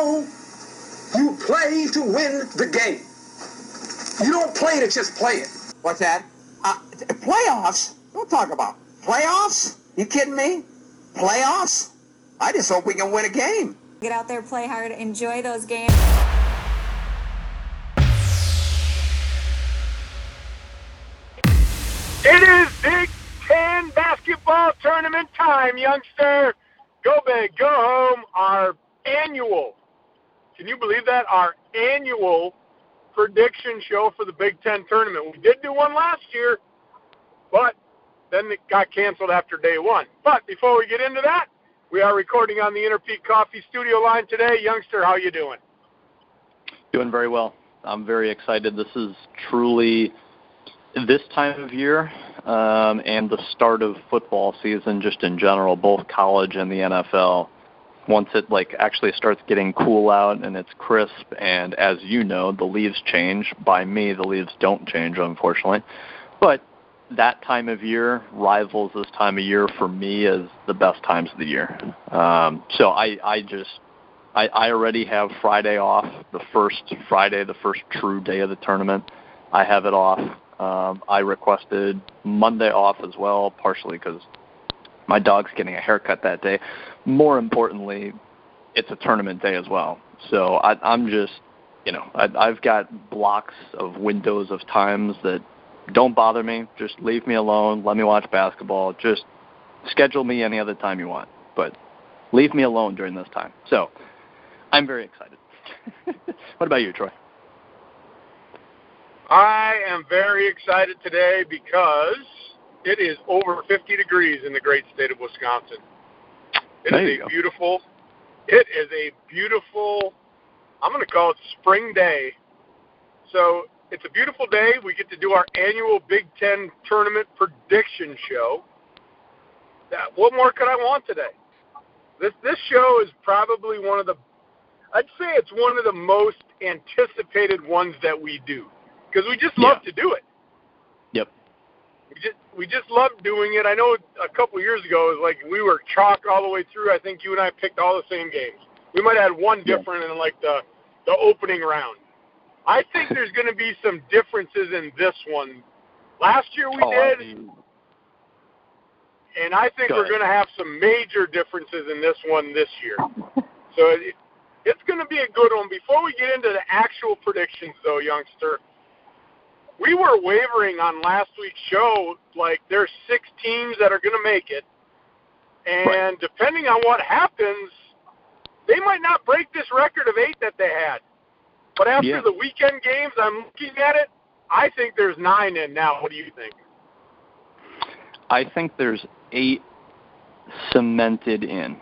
know you play to win the game. You don't play to just play it. What's that? Uh, playoffs? Don't talk about playoffs. You kidding me? Playoffs? I just hope we can win a game. Get out there, play hard, enjoy those games. It is Big Ten basketball tournament time, youngster. Go big, go home. Our annual, can you believe that? Our annual prediction show for the Big Ten tournament. We did do one last year, but then it got canceled after day one. But before we get into that, we are recording on the Inner Peak Coffee studio line today. Youngster, how you doing? Doing very well. I'm very excited. This is truly this time of year um, and the start of football season, just in general, both college and the NFL. Once it like actually starts getting cool out and it's crisp, and as you know, the leaves change. By me, the leaves don't change, unfortunately. But that time of year rivals this time of year for me as the best times of the year. Um, so I, I just I, I already have Friday off, the first Friday, the first true day of the tournament. I have it off. Um, I requested Monday off as well, partially because my dog's getting a haircut that day. More importantly, it's a tournament day as well. So I, I'm just, you know, I, I've got blocks of windows of times that don't bother me. Just leave me alone. Let me watch basketball. Just schedule me any other time you want, but leave me alone during this time. So I'm very excited. what about you, Troy? I am very excited today because it is over 50 degrees in the great state of Wisconsin. It there is a go. beautiful. It is a beautiful. I'm going to call it spring day. So it's a beautiful day. We get to do our annual Big Ten tournament prediction show. That, what more could I want today? This this show is probably one of the. I'd say it's one of the most anticipated ones that we do because we just love Yeah. to do it. We just we just love doing it. I know a couple years ago it was like we were chalk all the way through. I think you and I picked all the same games. We might have had one different in like the the opening round. I think there's going to be some differences in this one. Last year we oh, I did, mean, and I think Go we're going to have some major differences in this one this year. So it, it's going to be a good one. Before we get into the actual predictions, though, youngster, we were wavering on last week's show. Like there's six teams that are going to make it, and Right. depending on what happens, they might not break this record of eight that they had. But after Yeah. the weekend games, I'm looking at it. I think there's nine in now. What do you think? I think there's eight cemented in.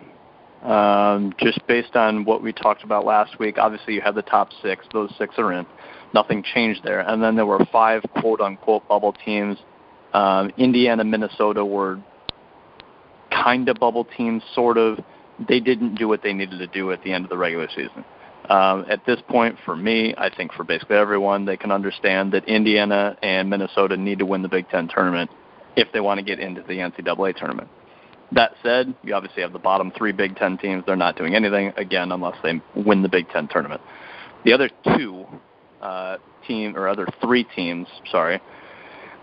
Um, just based on what we talked about last week, obviously you have the top six; those six are in. Nothing changed there. And then there were five quote unquote bubble teams. Um, Indiana, Minnesota were kind of bubble teams, sort of. They didn't do what they needed to do at the end of the regular season. Um, at this point, for me, I think for basically everyone, they can understand that Indiana and Minnesota need to win the Big Ten tournament if they want to get into the NCAA tournament. That said, you obviously have the bottom three Big Ten teams. They're not doing anything again unless they win the Big Ten tournament. The other two uh, team or other three teams, sorry,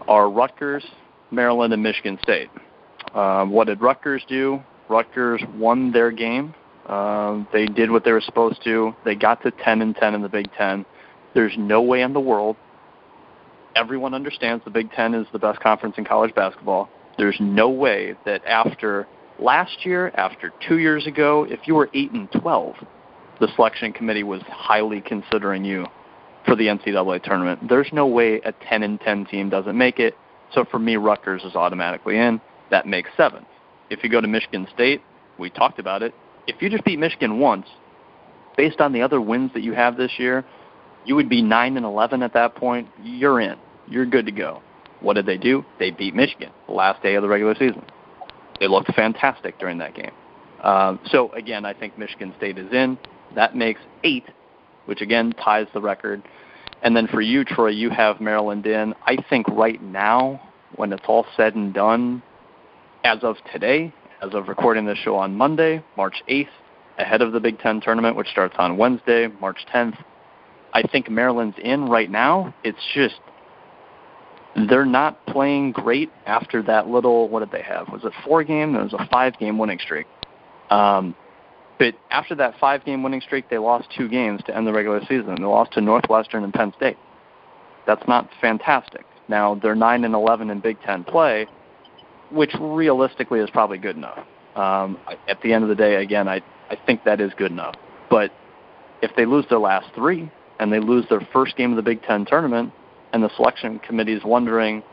are Rutgers, Maryland, and Michigan State. Um, what did Rutgers do? Rutgers won their game. Um, they did what they were supposed to. They got to 10 and 10 in the Big Ten. There's no way in the world. Everyone understands the Big Ten is the best conference in college basketball. There's no way that after last year, after two years ago, if you were 8 and 12, the selection committee was highly considering you for the NCAA tournament. There's no way a 10 and 10 team doesn't make it. So for me, Rutgers is automatically in. That makes seven. If you go to Michigan State, we talked about it. If you just beat Michigan once, based on the other wins that you have this year, you would be 9 and 11 at that point. You're in. You're good to go. What did they do? They beat Michigan the last day of the regular season. They looked fantastic during that game. Um, so again, I think Michigan State is in. That makes eight, which again ties the record. And then for you, Troy, you have Maryland in. I think right now, when it's all said and done, as of today, as of recording this show on Monday, March 8th, ahead of the Big Ten tournament, which starts on Wednesday, March 10th. I think Maryland's in right now. It's just they're not playing great after that little what did they have? Was it four game? There was a five game winning streak. Um, but after that five game winning streak, they lost two games to end the regular season. They lost to Northwestern and Penn State. That's not fantastic. Now they're nine and eleven in Big Ten play, which realistically is probably good enough. Um, at the end of the day, again, I I think that is good enough. But if they lose their last three and they lose their first game of the Big Ten tournament, and the selection committee is wondering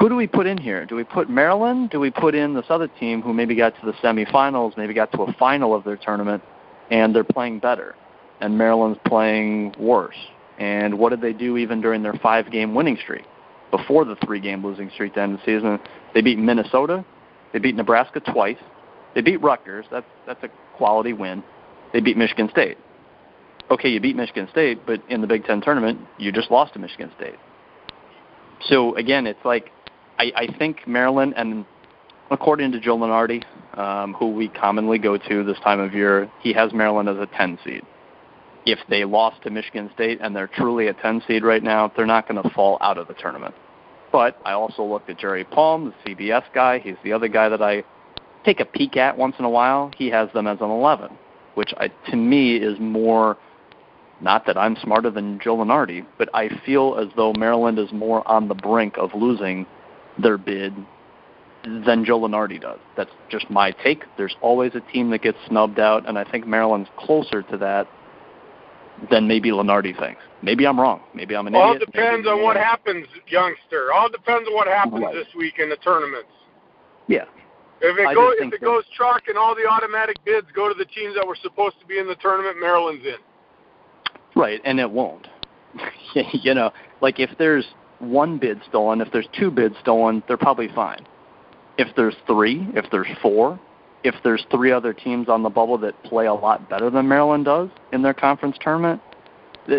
who do we put in here? Do we put Maryland? Do we put in this other team who maybe got to the semifinals, maybe got to a final of their tournament, and they're playing better, and Maryland's playing worse? And what did they do even during their five-game winning streak? Before the three-game losing streak to end the season, they beat Minnesota, they beat Nebraska twice, they beat Rutgers. That's that's a quality win. They beat Michigan State. Okay, you beat Michigan State, but in the Big Ten tournament, you just lost to Michigan State. So again, it's like I, I think Maryland, and according to Joe Lunardi, um, who we commonly go to this time of year, he has Maryland as a 10 seed. If they lost to Michigan State and they're truly a 10 seed right now, they're not going to fall out of the tournament. But I also looked at Jerry Palm, the CBS guy. He's the other guy that I take a peek at once in a while. He has them as an 11, which I, to me is more not that I'm smarter than Joe Lunardi, but I feel as though Maryland is more on the brink of losing their bid than Joe Lunardi does. That's just my take. There's always a team that gets snubbed out, and I think Maryland's closer to that than maybe Lunardi thinks. Maybe I'm wrong. Maybe I'm an idiot. All depends on what happens, youngster. All depends on what happens Right. this week in the tournaments. Yeah. If it goes if it that- goes chalk and all the automatic bids go to the teams that were supposed to be in the tournament, Maryland's in. Right, and it won't. you know, like if there's one bid stolen, if there's two bids stolen, they're probably fine. If there's three, if there's four, if there's three other teams on the bubble that play a lot better than Maryland does in their conference tournament,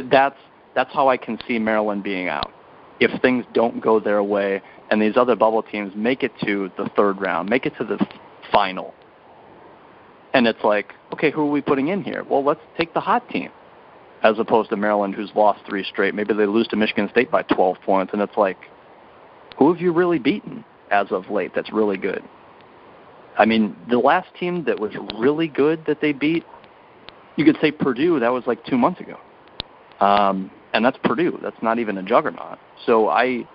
that's that's how I can see Maryland being out. If things don't go their way and these other bubble teams make it to the third round, make it to the final, and it's like, okay, who are we putting in here? Well, let's take the hot team as opposed to Maryland, who's lost three straight. Maybe they lose to Michigan State by 12 points, and it's like, who have you really beaten as of late that's really good? I mean, the last team that was really good that they beat, you could say Purdue. That was like two months ago, um, and that's Purdue. That's not even a juggernaut. So I,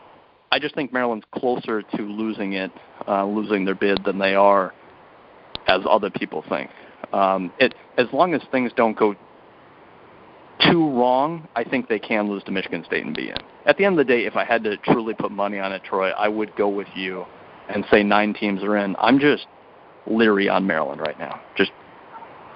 I just think Maryland's closer to losing it, uh, losing their bid than they are, as other people think. Um, it as long as things don't go too wrong, I think they can lose to Michigan State and be in. At the end of the day, if I had to truly put money on it, Troy, I would go with you and say nine teams are in. I'm just leery on Maryland right now. Just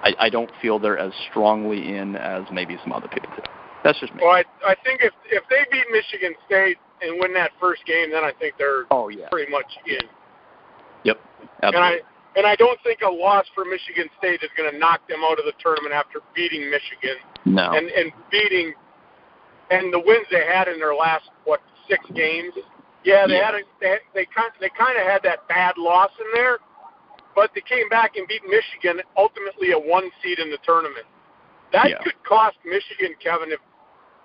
I, I don't feel they're as strongly in as maybe some other people do. That's just me. Well, I I think if if they beat Michigan State and win that first game, then I think they're Oh yeah. pretty much in. Yep. Absolutely. And I and I don't think a loss for Michigan State is going to knock them out of the tournament after beating Michigan no. and and beating and the wins they had in their last what six games. Yeah, they Yeah. had a, they they kind they kind of had that bad loss in there, but they came back and beat Michigan, ultimately a one seed in the tournament. That Yeah. could cost Michigan, Kevin, if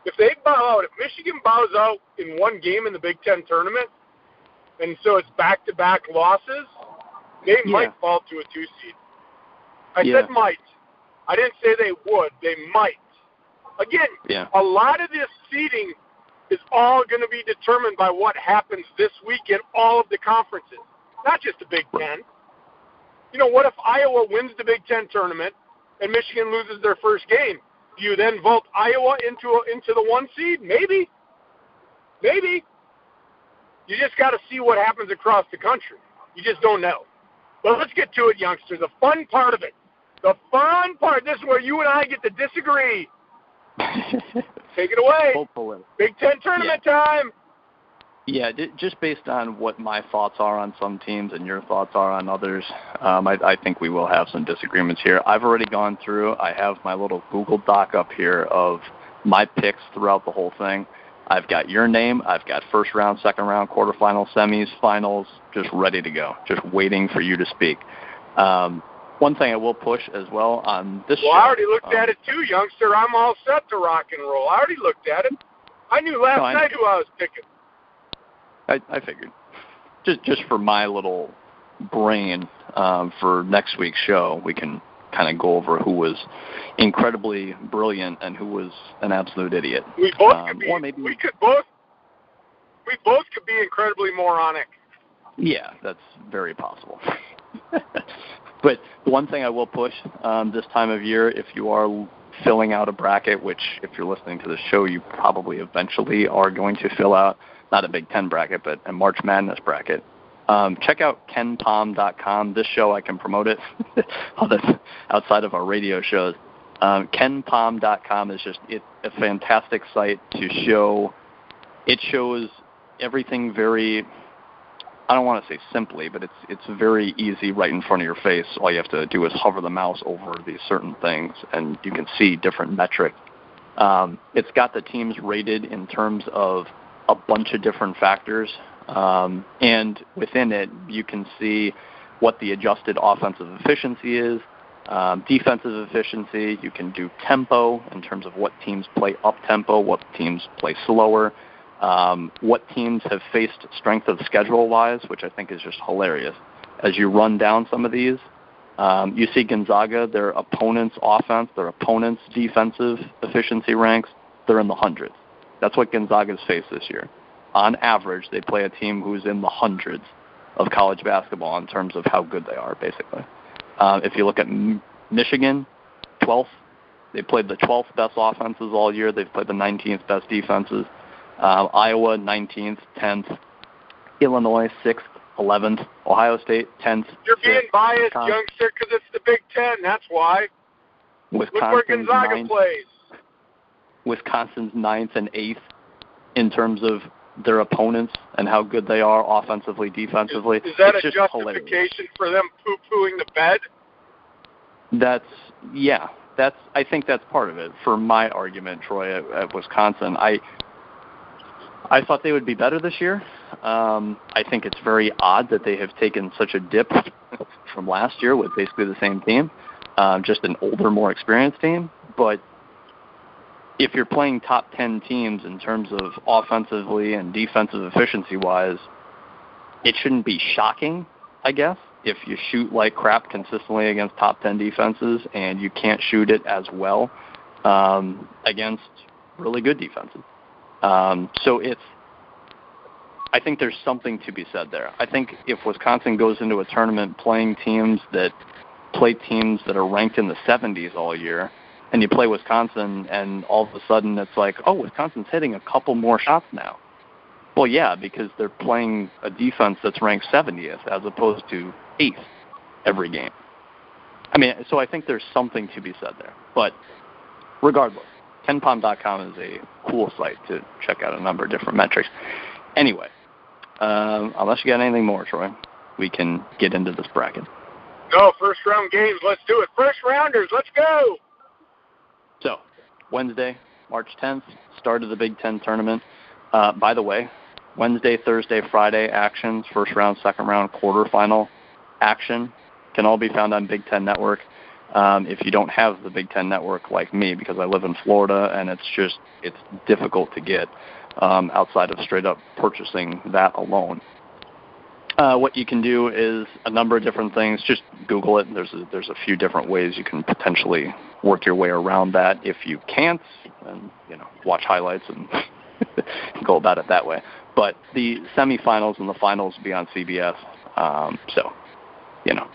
if they bow out. If Michigan bows out in one game in the Big Ten tournament, and so it's back to back losses, they Yeah. might fall to a two seed. I Yeah. said might. I didn't say they would. They might. Again, yeah. a lot of this seeding is all going to be determined by what happens this week in all of the conferences, not just the Big Ten. You know, what if Iowa wins the Big Ten tournament and Michigan loses their first game? Do you then vault Iowa into a, into the one seed? Maybe, maybe. You just got to see what happens across the country. You just don't know. But let's get to it, youngsters. The fun part of it. The fun part. This is where you and I get to disagree. Take it away. Hopefully. Big Ten tournament time. Yeah, just based on what my thoughts are on some teams and your thoughts are on others, um, I, I think we will have some disagreements here. I've already gone through. I have my little Google Doc up here of my picks throughout the whole thing. I've got your name. I've got first round, second round, quarterfinal, semis, finals, just ready to go, just waiting for you to speak. Um, One thing I will push as well on this Well, show. I already looked um, at it too, youngster. I'm all set to rock and roll. I already looked at it. I knew last No, I- night who I was picking. I, I figured. Just just for my little brain um, for next week's show, we can kind of go over who was incredibly brilliant and who was an absolute idiot. We both Um, could be. or maybe- We could both. We both could be incredibly moronic. Yeah, that's very possible. but the one thing I will push um, this time of year, if you are filling out a bracket, which if you're listening to the show, you probably eventually are going to fill out, not a Big Ten bracket, but a March Madness bracket. Um, check out kenpom.com. This show, I can promote it outside of our radio shows. Um, kenpom.com is just it, a fantastic site to show. It shows everything very I don't want to say simply, but it's it's very easy right in front of your face. All you have to do is hover the mouse over these certain things, and you can see different metrics. Um, it's got the teams rated in terms of a bunch of different factors, um, and within it, you can see what the adjusted offensive efficiency is, um, defensive efficiency. You can do tempo in terms of what teams play up tempo, what teams play slower um, what teams have faced strength of schedule wise, which I think is just hilarious. As you run down some of these, um, you see Gonzaga, their opponents' offense, their opponents' defensive efficiency ranks, they're in the hundreds. That's what Gonzaga's faced this year. On average, they play a team who's in the hundreds of college basketball in terms of how good they are, basically. Um, if you look at M- Michigan, 12th, they played the 12th best offenses all year. They've played the 19th best defenses. Um, Iowa 19th, 10th, Illinois 6th, 11th, Ohio State 10th. You're being 6th, biased, Wisconsin, youngster, because it's the Big Ten. That's why. Look where Wisconsin's Gonzaga ninth, plays. Wisconsin's ninth and eighth in terms of their opponents and how good they are offensively, defensively. Is, is that it's a just hilarious. justification for them poo-pooing the bed? That's yeah. That's I think that's part of it. For my argument, Troy at, at Wisconsin, I I thought they would be better this year. Um, I think it's very odd that they have taken such a dip from last year with basically the same team, um, just an older, more experienced team. But if you're playing top ten teams in terms of offensively and defensive efficiency wise, it shouldn't be shocking, I guess if you shoot like crap consistently against top 10 defenses and you can't shoot it as well um, against really good defenses. Um, so it's, I think there's something to be said there. I think if Wisconsin goes into a tournament playing teams that play teams that are ranked in the 70s all year, and you play Wisconsin, and all of a sudden it's like, oh, Wisconsin's hitting a couple more shots now. Well, yeah, because they're playing a defense that's ranked 70th as opposed to 8th every game. I mean, so I think there's something to be said there. But regardless, KenPom.com is a cool site to check out a number of different metrics. Anyway, um, unless you got anything more, Troy, we can get into this bracket. No, first round games. Let's do it. First rounders. Let's go. So, Wednesday, March 10th, start of the Big Ten tournament. Uh, by the way, Wednesday, Thursday, Friday actions, first round, second round, quarterfinal action can all be found on Big Ten Network. Um, if you don't have the Big Ten Network like me, because I live in Florida and it's just it's difficult to get um, outside of straight up purchasing that alone. Uh, what you can do is a number of different things. Just Google it. There's a, there's a few different ways you can potentially work your way around that. If you can't, then you know watch highlights and go about it that way. But the semifinals and the finals will be on CBS. Um, so, you know,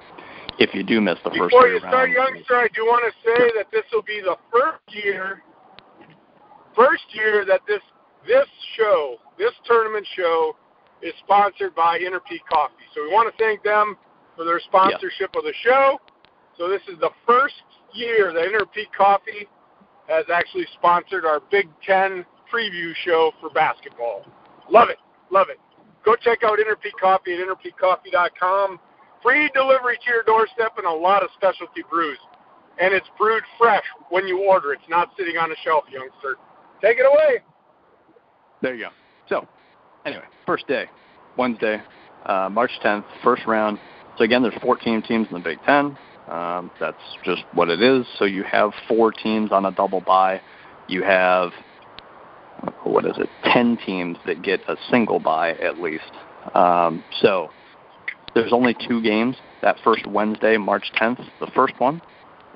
if you do miss the first Before you start, rounds, youngster, I do want to say that this will be the first year, first year that this this show, this tournament show, is sponsored by Inner Peak Coffee. So we want to thank them for their sponsorship of the show. So this is the first year that Inner Peak Coffee has actually sponsored our Big Ten preview show for basketball. Love it, love it. Go check out Inner Peak Coffee at innerpeakcoffee.com. Free delivery to your doorstep and a lot of specialty brews. And it's brewed fresh when you order. It's not sitting on a shelf, youngster. Take it away. There you go. So, anyway, first day, Wednesday, uh, March 10th, first round. So again, there's 14 teams in the Big Ten. Um, that's just what it is. So you have four teams on a double bye. You have what is it? Ten teams that get a single bye at least. Um, so there's only two games that first Wednesday, March 10th. The first one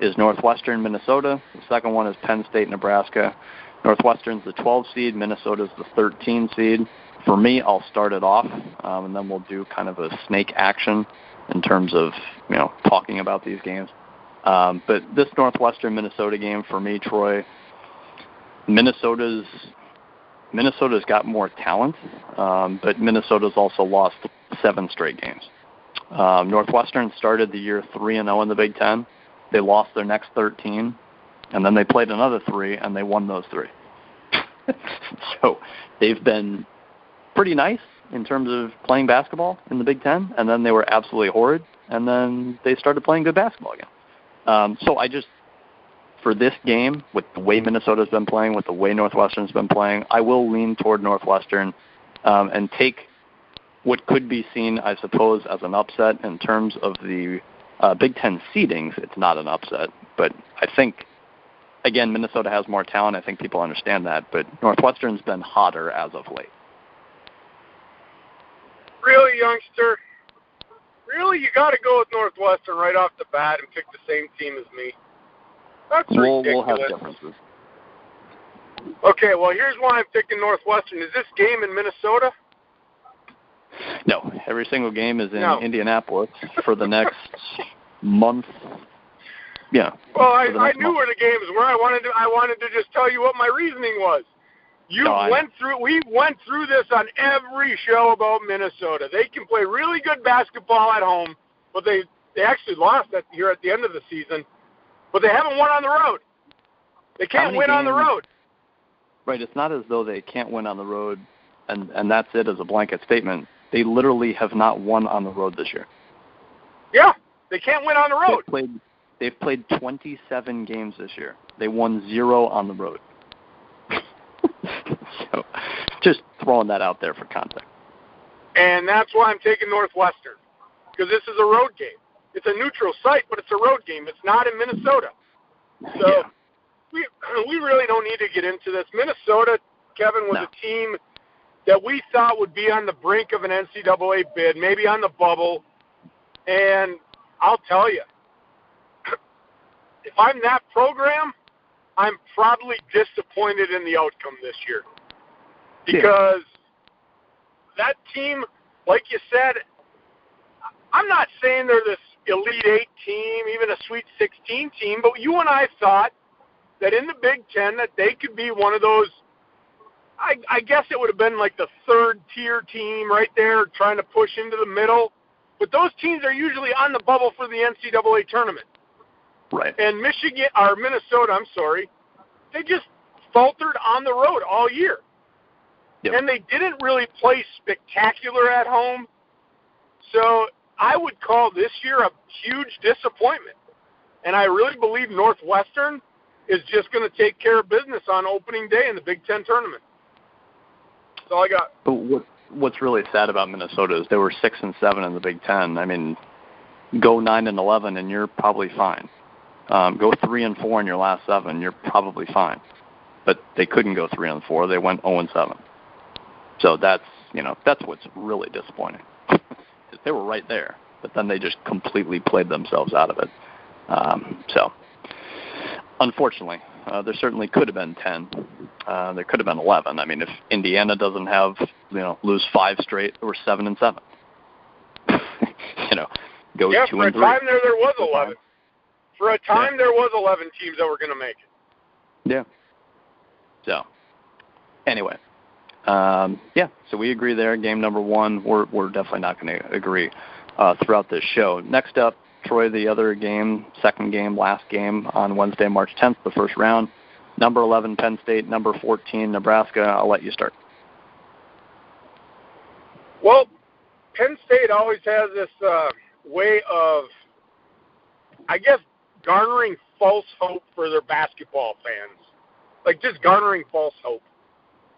is Northwestern, Minnesota. The second one is Penn State, Nebraska. Northwestern's the 12 seed. Minnesota's the 13 seed. For me, I'll start it off, um, and then we'll do kind of a snake action in terms of you know talking about these games. Um, but this Northwestern Minnesota game for me, Troy, Minnesota's Minnesota's got more talent, um, but Minnesota's also lost seven straight games. Um, Northwestern started the year three and zero in the Big Ten. They lost their next 13, and then they played another three, and they won those three. so they've been pretty nice in terms of playing basketball in the Big Ten, and then they were absolutely horrid, and then they started playing good basketball again. Um, so I just, for this game, with the way Minnesota's been playing, with the way Northwestern's been playing, I will lean toward Northwestern um, and take what could be seen, I suppose, as an upset in terms of the uh, Big Ten seedings. It's not an upset, but I think again Minnesota has more talent. I think people understand that, but Northwestern's been hotter as of late. Really, youngster? Really, you got to go with Northwestern right off the bat and pick the same team as me. That's we'll, ridiculous. We'll have differences. Okay, well, here's why I'm picking Northwestern. Is this game in Minnesota? No, every single game is in No. Indianapolis for the next month. Yeah. Well, I, I knew month. where the games were. I wanted to I wanted to just tell you what my reasoning was. You No, went through we went through this on every show about Minnesota. They can play really good basketball at home, but they they actually lost at here at the end of the season. But they haven't won on the road. They can't win on the road. Right. It's not as though they can't win on the road, and and that's it as a blanket statement. They literally have not won on the road this year. Yeah, they can't win on the road. They've played they've played 27 games this year. They won zero on the road. so, just throwing that out there for context. And that's why I'm taking Northwestern because this is a road game. It's a neutral site, but it's a road game. It's not in Minnesota. So Yeah. we we really don't need to get into this. Minnesota, Kevin, was No. a team that we thought would be on the brink of an NCAA bid, maybe on the bubble. And I'll tell you, if I'm that program, I'm probably disappointed in the outcome this year Yeah. because that team, like you said, I'm not saying they're this elite eight team, even a Sweet 16 team, but you and I thought that in the Big Ten that they could be one of those. I, I guess it would have been like the third tier team right there, trying to push into the middle. But those teams are usually on the bubble for the NCAA tournament. Right. And Michigan or Minnesota, I'm sorry, they just faltered on the road all year. Yep. And they didn't really play spectacular at home. So I would call this year a huge disappointment. And I really believe Northwestern is just going to take care of business on opening day in the Big Ten tournament. That's all I got. But what what's really sad about Minnesota is they were six and seven in the Big Ten. I mean, go nine and eleven, and you're probably fine. Um, go three and four in your last seven, you're probably fine. But they couldn't go three and four; they went zero and seven. So that's you know that's what's really disappointing. they were right there, but then they just completely played themselves out of it. Um, so, unfortunately, uh, there certainly could have been ten. Uh, there could have been eleven. I mean, if Indiana doesn't have you know lose five straight, or seven and seven. you know, go yeah, two for a and three. time there, there was 11. For a time, there was 11 teams that were going to make it. Yeah. So, anyway, um, yeah. So we agree there. Game number one. We're we're definitely not going to agree uh, throughout this show. Next up, Troy, the other game, second game, last game on Wednesday, March 10th, the first round. Number 11, Penn State. Number 14, Nebraska. I'll let you start. Well, Penn State always has this uh, way of, I guess, garnering false hope for their basketball fans. Like just garnering false hope.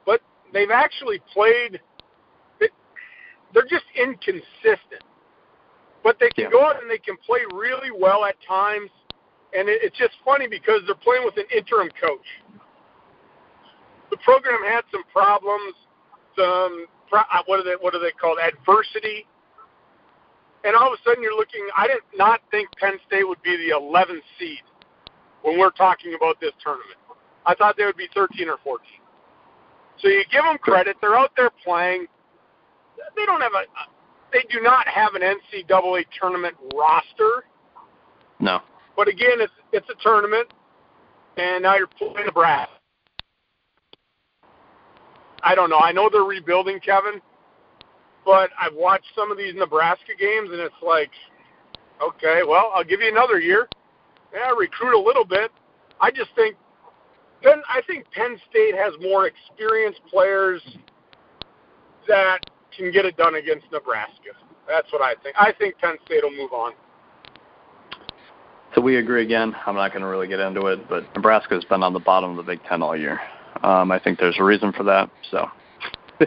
But they've actually played, they're just inconsistent. But they can Yeah. go out and they can play really well at times. And it, it's just funny because they're playing with an interim coach. The program had some problems, some pro- uh, what are they what are they called adversity, and all of a sudden you're looking. I did not think Penn State would be the 11th seed when we're talking about this tournament. I thought they would be 13 or 14. So you give them credit. They're out there playing. They don't have a. They do not have an NCAA tournament roster. No. But again, it's it's a tournament, and now you're playing Nebraska. I don't know. I know they're rebuilding, Kevin, but I've watched some of these Nebraska games, and it's like, okay, well, I'll give you another year. Yeah, recruit a little bit. I just think Penn. I think Penn State has more experienced players that can get it done against Nebraska. That's what I think. I think Penn State will move on. So we agree again. I'm not going to really get into it, but Nebraska's been on the bottom of the Big Ten all year. Um, I think there's a reason for that. So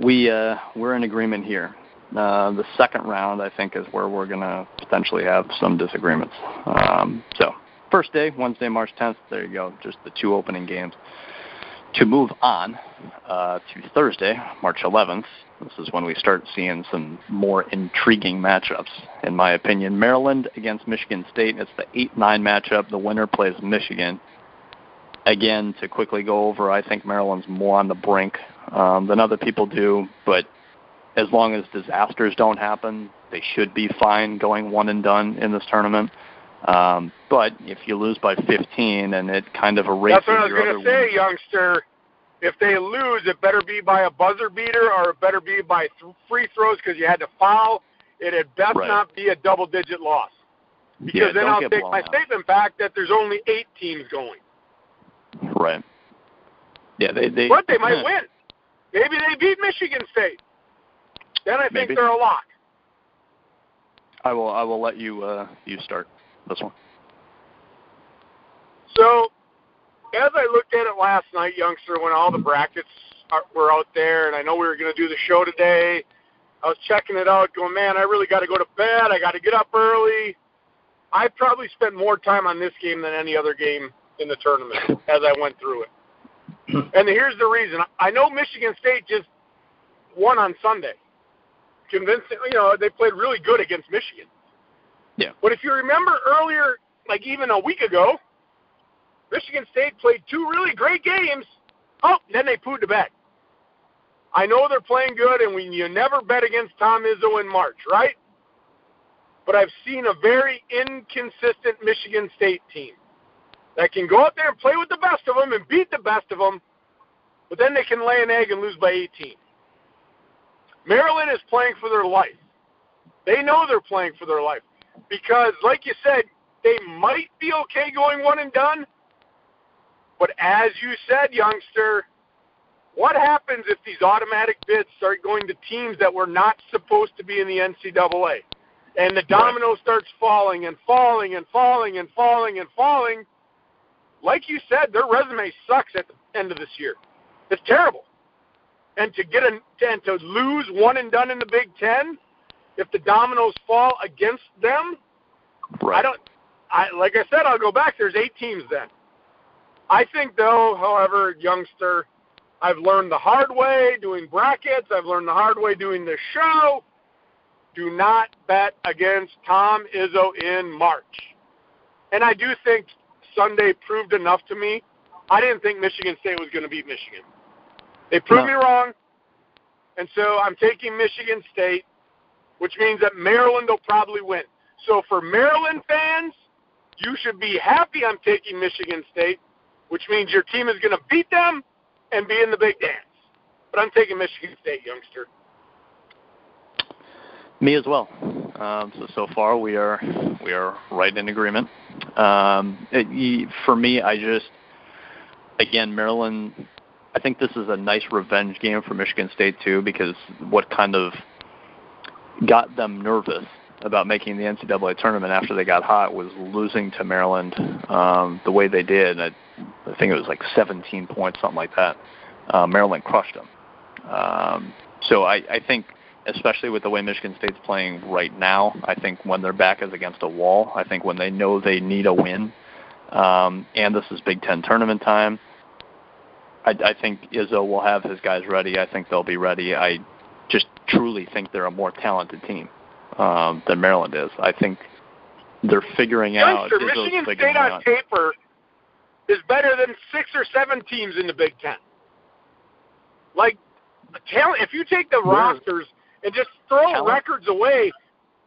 we uh, we're in agreement here. Uh, the second round, I think, is where we're going to potentially have some disagreements. Um, so first day, Wednesday, March 10th. There you go. Just the two opening games. To move on uh, to Thursday, March 11th, this is when we start seeing some more intriguing matchups, in my opinion. Maryland against Michigan State. It's the 8 9 matchup. The winner plays Michigan. Again, to quickly go over, I think Maryland's more on the brink um, than other people do, but as long as disasters don't happen, they should be fine going one and done in this tournament. Um, but if you lose by 15 and it kind of erases That's what I was going to say, wins- youngster. If they lose, it better be by a buzzer beater or it better be by th- free throws because you had to foul. It had best Right. not be a double-digit loss. Because Yeah, then I'll take my out. statement back that there's only eight teams going. Right. Yeah, they they. But they might win. Maybe they beat Michigan State. Then I think Maybe. they're a lock. I will. I will let you. Uh, you start this one. So, as I looked at it last night, youngster, when all the brackets are, were out there, and I know we were going to do the show today, I was checking it out, going, man, I really got to go to bed. I got to get up early. I probably spent more time on this game than any other game in the tournament as I went through it. and here's the reason. I know Michigan State just won on Sunday. Convincing, you know, they played really good against Michigan. Yeah. But if you remember earlier, like even a week ago, Michigan State played two really great games. Oh, then they pooed to bed. I know they're playing good, and we, you never bet against Tom Izzo in March, right? But I've seen a very inconsistent Michigan State team that can go out there and play with the best of them and beat the best of them, but then they can lay an egg and lose by 18. Maryland is playing for their life. They know they're playing for their life because, like you said, they might be okay going one and done. But as you said, youngster, what happens if these automatic bids start going to teams that were not supposed to be in the NCAA? And the domino starts falling and falling and falling and falling and falling. Like you said, their resume sucks at the end of this year. It's terrible. And to get a, and to lose one and done in the Big Ten, if the dominoes fall against them, Right. I don't. I like I said, I'll go back. There's eight teams then. I think though, however, youngster, I've learned the hard way doing brackets. I've learned the hard way doing this show. Do not bet against Tom Izzo in March. And I do think Sunday proved enough to me. I didn't think Michigan State was going to beat Michigan. They proved No. me wrong. And so I'm taking Michigan State, which means that Maryland will probably win. So for Maryland fans, you should be happy I'm taking Michigan State, which means your team is going to beat them and be in the big dance. But I'm taking Michigan State, youngster. Me as well. Um, so so far we are we are right in agreement. Um, it, for me, I just again Maryland. I think this is a nice revenge game for Michigan State too, because what kind of got them nervous about making the NCAA tournament after they got hot was losing to Maryland um, the way they did. I, I think it was like 17 points, something like that. Uh, Maryland crushed them. Um, so I, I think especially with the way Michigan State's playing right now. I think when their back is against a wall, I think when they know they need a win, um, and this is Big Ten tournament time, I, I think Izzo will have his guys ready. I think they'll be ready. I truly think they're a more talented team um, than Maryland is. I think they're figuring out. Youngster, Michigan State on out. paper is better than six or seven teams in the Big Ten. Like talent, if you take the rosters and just throw talent. records away,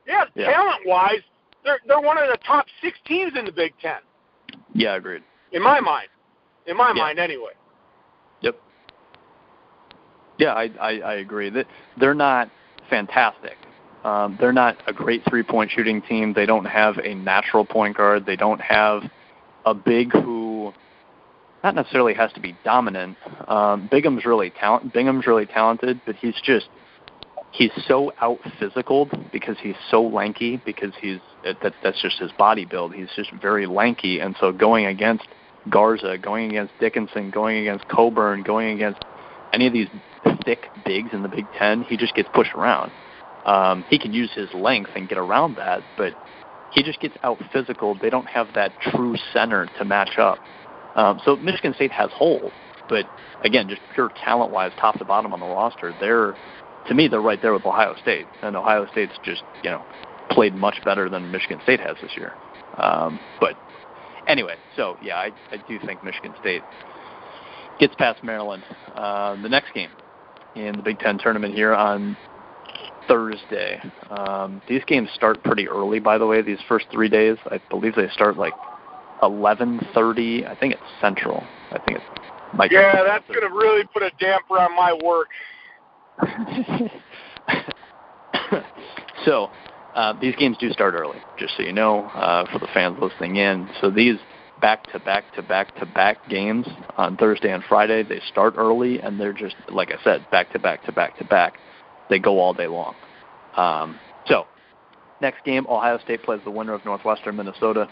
yeah, yeah. talent wise, they're they're one of the top six teams in the Big Ten. Yeah, agreed. In my mind, in my yeah. mind, anyway. Yeah, I, I I agree that they're not fantastic. Um, they're not a great three-point shooting team. They don't have a natural point guard. They don't have a big who not necessarily has to be dominant. Um, Bingham's really talent. Bingham's really talented, but he's just he's so out physical because he's so lanky because he's that that's just his body build. He's just very lanky, and so going against Garza, going against Dickinson, going against Cockburn, going against any of these thick bigs in the Big Ten, he just gets pushed around. Um, he can use his length and get around that, but he just gets out physical. They don't have that true center to match up. Um, so Michigan State has holes, but again, just pure talent-wise, top to bottom on the roster, they're to me they're right there with Ohio State, and Ohio State's just you know played much better than Michigan State has this year. Um, but anyway, so yeah, I, I do think Michigan State gets past Maryland. Uh, the next game in the Big Ten tournament here on Thursday. Um, these games start pretty early, by the way. These first three days, I believe they start like 11:30. I think it's Central. I think it's. Might yeah, that's going to really put a damper on my work. so uh, these games do start early, just so you know, uh, for the fans listening in. So these back to back to back to back games on Thursday and Friday, they start early and they're just like I said, back to back to back to back. They go all day long. Um, so next game, Ohio State plays the winner of Northwestern Minnesota.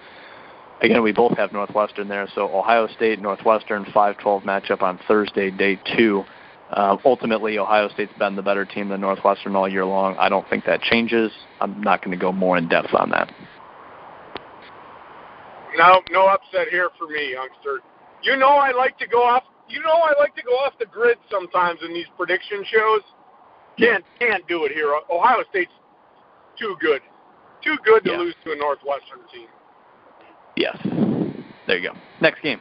Again, we both have Northwestern there, so Ohio State Northwestern 5-12 matchup on Thursday, day two. Uh, ultimately, Ohio State's been the better team than Northwestern all year long. I don't think that changes. I'm not going to go more in depth on that. No, no upset here for me, youngster. You know I like to go off. You know I like to go off the grid sometimes in these prediction shows. Can't can't do it here. Ohio State's too good, too good to yeah. lose to a Northwestern team. Yes. There you go. Next game.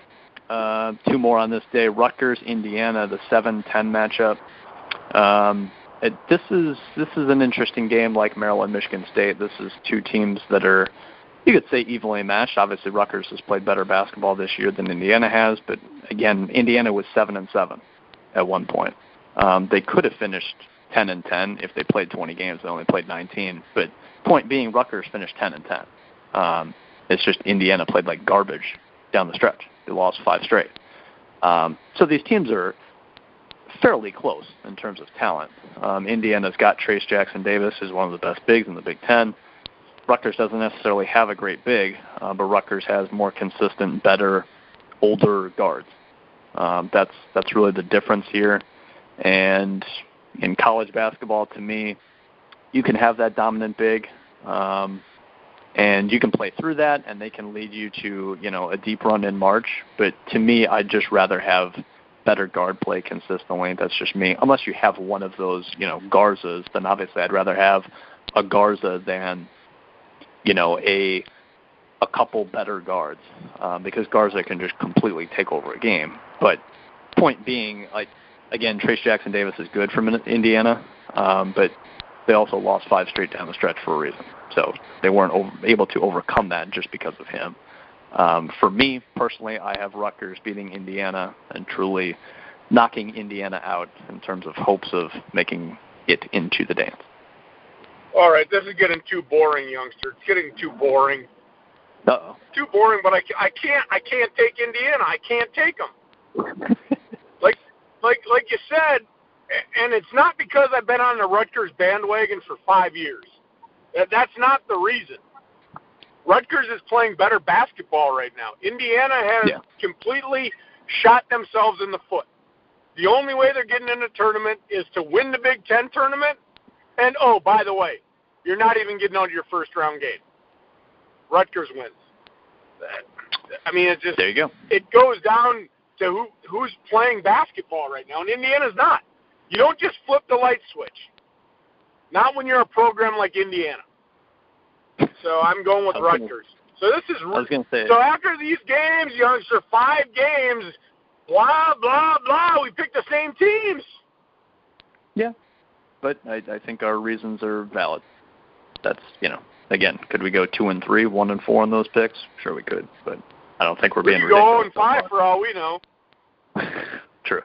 Uh, two more on this day. Rutgers, Indiana, the 7-10 matchup. Um, it, this is this is an interesting game, like Maryland, Michigan State. This is two teams that are, you could say, evenly matched. Obviously, Rutgers has played better basketball this year than Indiana has, but again, Indiana was seven and seven at one point. Um, they could have finished 10 and 10 if they played 20 games. They only played 19. But point being, Rutgers finished 10 and 10. Um, it's just Indiana played like garbage down the stretch. They lost five straight. Um, so these teams are fairly close in terms of talent. Um, Indiana's got Trayce Jackson Davis, who's one of the best bigs in the Big Ten. Rutgers doesn't necessarily have a great big, uh, but Rutgers has more consistent, better, older guards. Um, that's that's really the difference here. And in college basketball, to me, you can have that dominant big. Um, and you can play through that and they can lead you to you know a deep run in march but to me i'd just rather have better guard play consistently that's just me unless you have one of those you know garzas then obviously i'd rather have a garza than you know a a couple better guards um, because garza can just completely take over a game but point being like again Trayce jackson davis is good from indiana um, but they also lost five straight down the stretch for a reason so they weren't over, able to overcome that just because of him. Um, for me personally, I have Rutgers beating Indiana and truly knocking Indiana out in terms of hopes of making it into the dance. All right, this is getting too boring, youngster. It's getting too boring. Uh-oh. Too boring, but I, I can't I can't take Indiana. I can't take them. like like like you said, and it's not because I've been on the Rutgers bandwagon for five years. That, that's not the reason. Rutgers is playing better basketball right now. Indiana has yeah. completely shot themselves in the foot. The only way they're getting in the tournament is to win the Big Ten tournament And oh, by the way, you're not even getting out of your first round game. Rutgers wins. I mean, it's just There you go. it goes down to who who's playing basketball right now, and Indiana's not. You don't just flip the light switch. Not when you're a program like Indiana. So I'm going with Rutgers. So this is I was going to say, so after these games, youngster, five games, blah blah blah. We picked the same teams. yeah, but I, I think our reasons are valid. That's you know, again, could we go two and three, one and four on those picks? Sure, we could, but I don't think we're We being could go and five for all we know. True.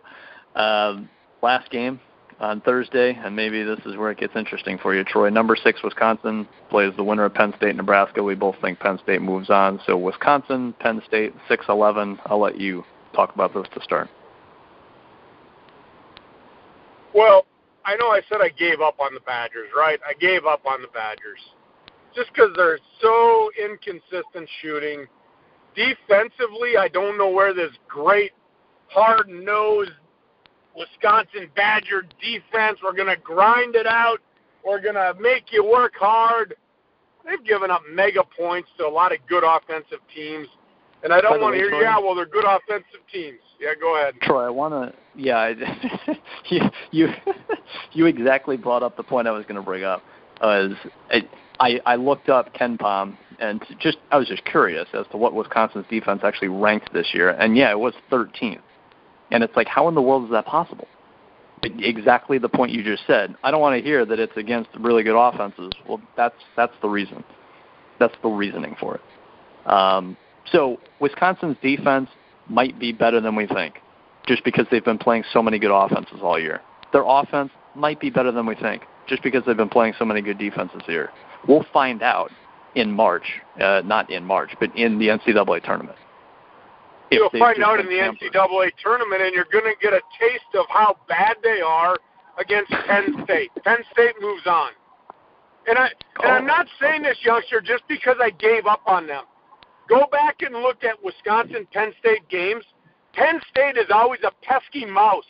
Um, last game on Thursday, and maybe this is where it gets interesting for you, Troy. Number six, Wisconsin plays the winner of Penn State, Nebraska. We both think Penn State moves on. So Wisconsin, Penn State, six eleven. I'll let you talk about this to start. Well, I know I said I gave up on the Badgers, right? I gave up on the Badgers just because they're so inconsistent shooting. Defensively, I don't know where this great, hard nosed Wisconsin Badger defense, we're going to grind it out, we're going to make you work hard. They've given up mega points to a lot of good offensive teams. And I don't want to hear, yeah, well, they're good offensive teams. Yeah, go ahead. Troy, I want to. Yeah, you you you exactly brought up the point I was going to bring up. Was I, I I looked up KenPom and just I was just curious as to what Wisconsin's defense actually ranked this year, and yeah, it was 13th. And it's like, how in the world is that possible? Exactly the point you just said. I don't want to hear that it's against really good offenses. Well, that's that's the reason. That's the reasoning for it. Um, so Wisconsin's defense might be better than we think, just because they've been playing so many good offenses all year. Their offense might be better than we think, just because they've been playing so many good defenses here. We'll find out in March, uh, not in March, but in the NCAA tournament. You'll find out in the hampered. NCAA tournament, and you're going to get a taste of how bad they are against Penn State. Penn State moves on, and I and I'm not saying this, youngster, just because I gave up on them. Go back and look at Wisconsin Penn State games. Penn State is always a pesky mouse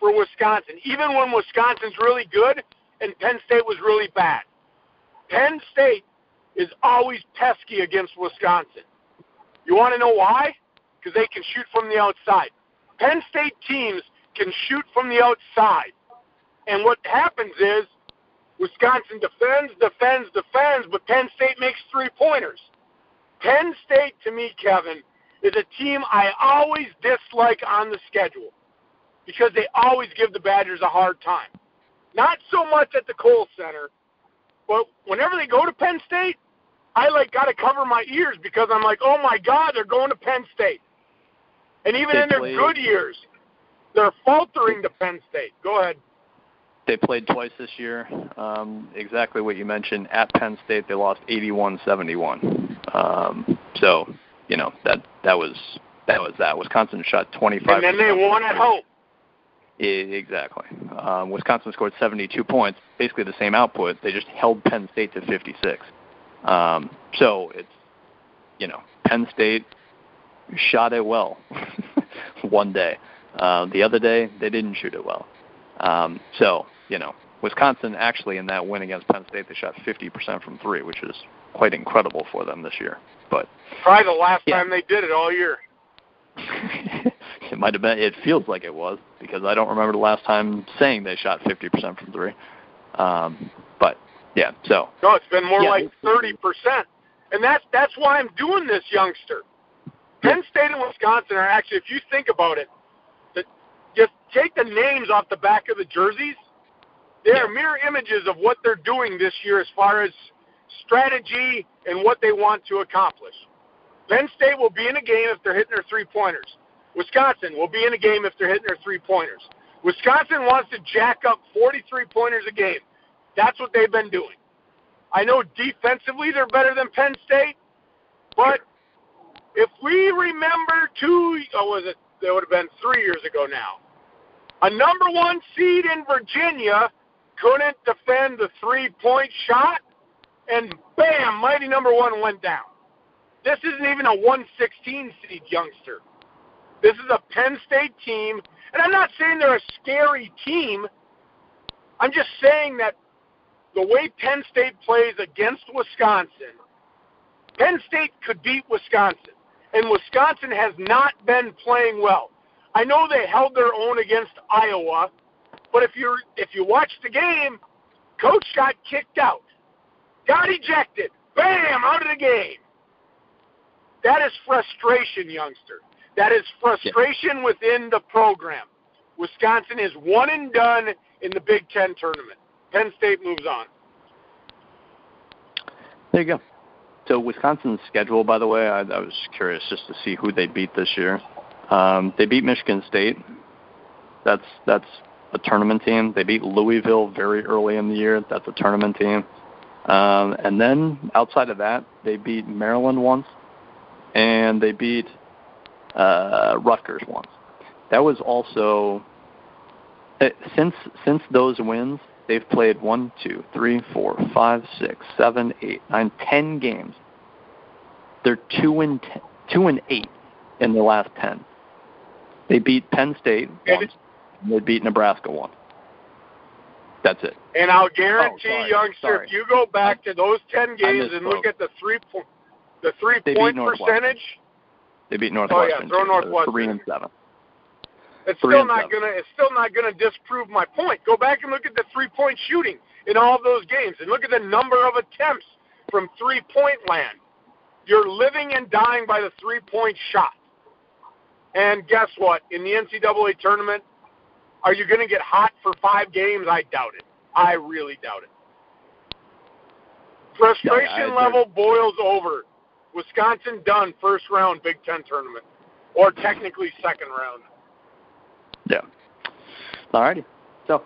for Wisconsin, even when Wisconsin's really good and Penn State was really bad. Penn State is always pesky against Wisconsin. You want to know why? Because they can shoot from the outside. Penn State teams can shoot from the outside. And what happens is Wisconsin defends, defends, defends, but Penn State makes three pointers. Penn State, to me, Kevin, is a team I always dislike on the schedule because they always give the Badgers a hard time. Not so much at the Kohl Center, but whenever they go to Penn State, I like got to cover my ears because I'm like, oh my God, they're going to Penn State. And even They in their played- good years, they're faltering to Penn State. Go ahead. They played twice this year. Um, exactly what you mentioned. At Penn State, they lost 81-71. Um, so, you know that that was that was that. Wisconsin shot 25. And then they won at home. Exactly. Um, Wisconsin scored 72 points, basically the same output. They just held Penn State to 56. Um, so it's, you know, Penn State shot it well one day. Uh, the other day, they didn't shoot it well. Um, so, you know, Wisconsin actually in that win against Penn State, they shot 50% from three, which is quite incredible for them this year. But Probably the last Yeah. time they did it all year. it might have been. It feels like it was because I don't remember the last time saying they shot 50% from three. Um, but yeah, so No, it's been more Yeah, like thirty percent, and that's that's why I'm doing this, youngster. Penn State and Wisconsin are actually, if you think about it, just take the names off the back of the jerseys. They are mirror images of what they're doing this year as far as strategy and what they want to accomplish. Penn State will be in a game if they're hitting their three pointers. Wisconsin will be in a game if they're hitting their three pointers. Wisconsin wants to jack up 43 pointers a game. That's what they've been doing. I know defensively they're better than Penn State, but if we remember two, oh, was it? That would have been three years ago now. A number one seed in Virginia couldn't defend the three-point shot, and bam, mighty number one went down. This isn't even a 116 seed youngster. This is a Penn State team, and I'm not saying they're a scary team. I'm just saying that the way Penn State plays against Wisconsin, Penn State could beat Wisconsin, and Wisconsin has not been playing well. I know they held their own against Iowa, but if you if you watch the game, coach got kicked out, got ejected, bam, out of the game. That is frustration, youngster. That is frustration within the program. Wisconsin is one and done in the Big Ten tournament. Penn State moves on. There you go. So Wisconsin's schedule, by the way, I, I was curious just to see who they beat this year. Um, they beat Michigan State. That's that's a tournament team. They beat Louisville very early in the year. That's a tournament team. Um, and then outside of that, they beat Maryland once, and they beat uh, Rutgers once. That was also uh, since since those wins, they've played one, two, three, four, five, six, seven, eight, nine, ten games. They're two and ten, two and eight in the last ten. They beat Penn State once. And they beat Nebraska once. That's it. And I'll guarantee, oh, sorry, youngster, sorry. if you go back to those ten games and look at the three point, the three they point percentage. They beat Oh Northwestern. yeah, throw. Northwestern. Three and seven. It's Three still not seven. gonna. It's still not gonna disprove my point. Go back and look at the three point shooting in all of those games, and look at the number of attempts from three point land. You're living and dying by the three point shot. And guess what? In the NCAA tournament, are you going to get hot for five games? I doubt it. I really doubt it. Frustration Yeah, level boils over. Wisconsin done first round Big Ten tournament, or technically second round. Yeah. All righty. So,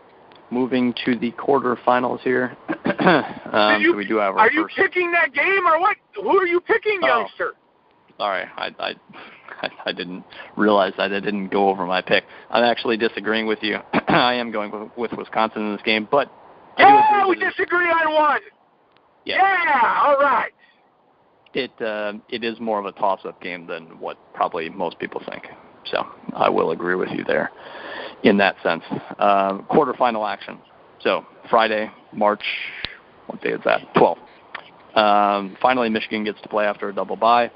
moving to the quarterfinals here. um, you, so we do have our are you first. picking that game or what? Who are you picking, Oh. youngster? Sorry, I, I I didn't realize that I didn't go over my pick. I'm actually disagreeing with you. I am going with, with Wisconsin in this game, but I we disagree on one. Yeah. Yeah, all right. it uh, it is more of a toss-up game than what probably most people think. So I will agree with you there in that sense. Uh, quarterfinal action. So Friday, March, what day is that? 12th. Um, finally, Michigan gets to play after a double bye.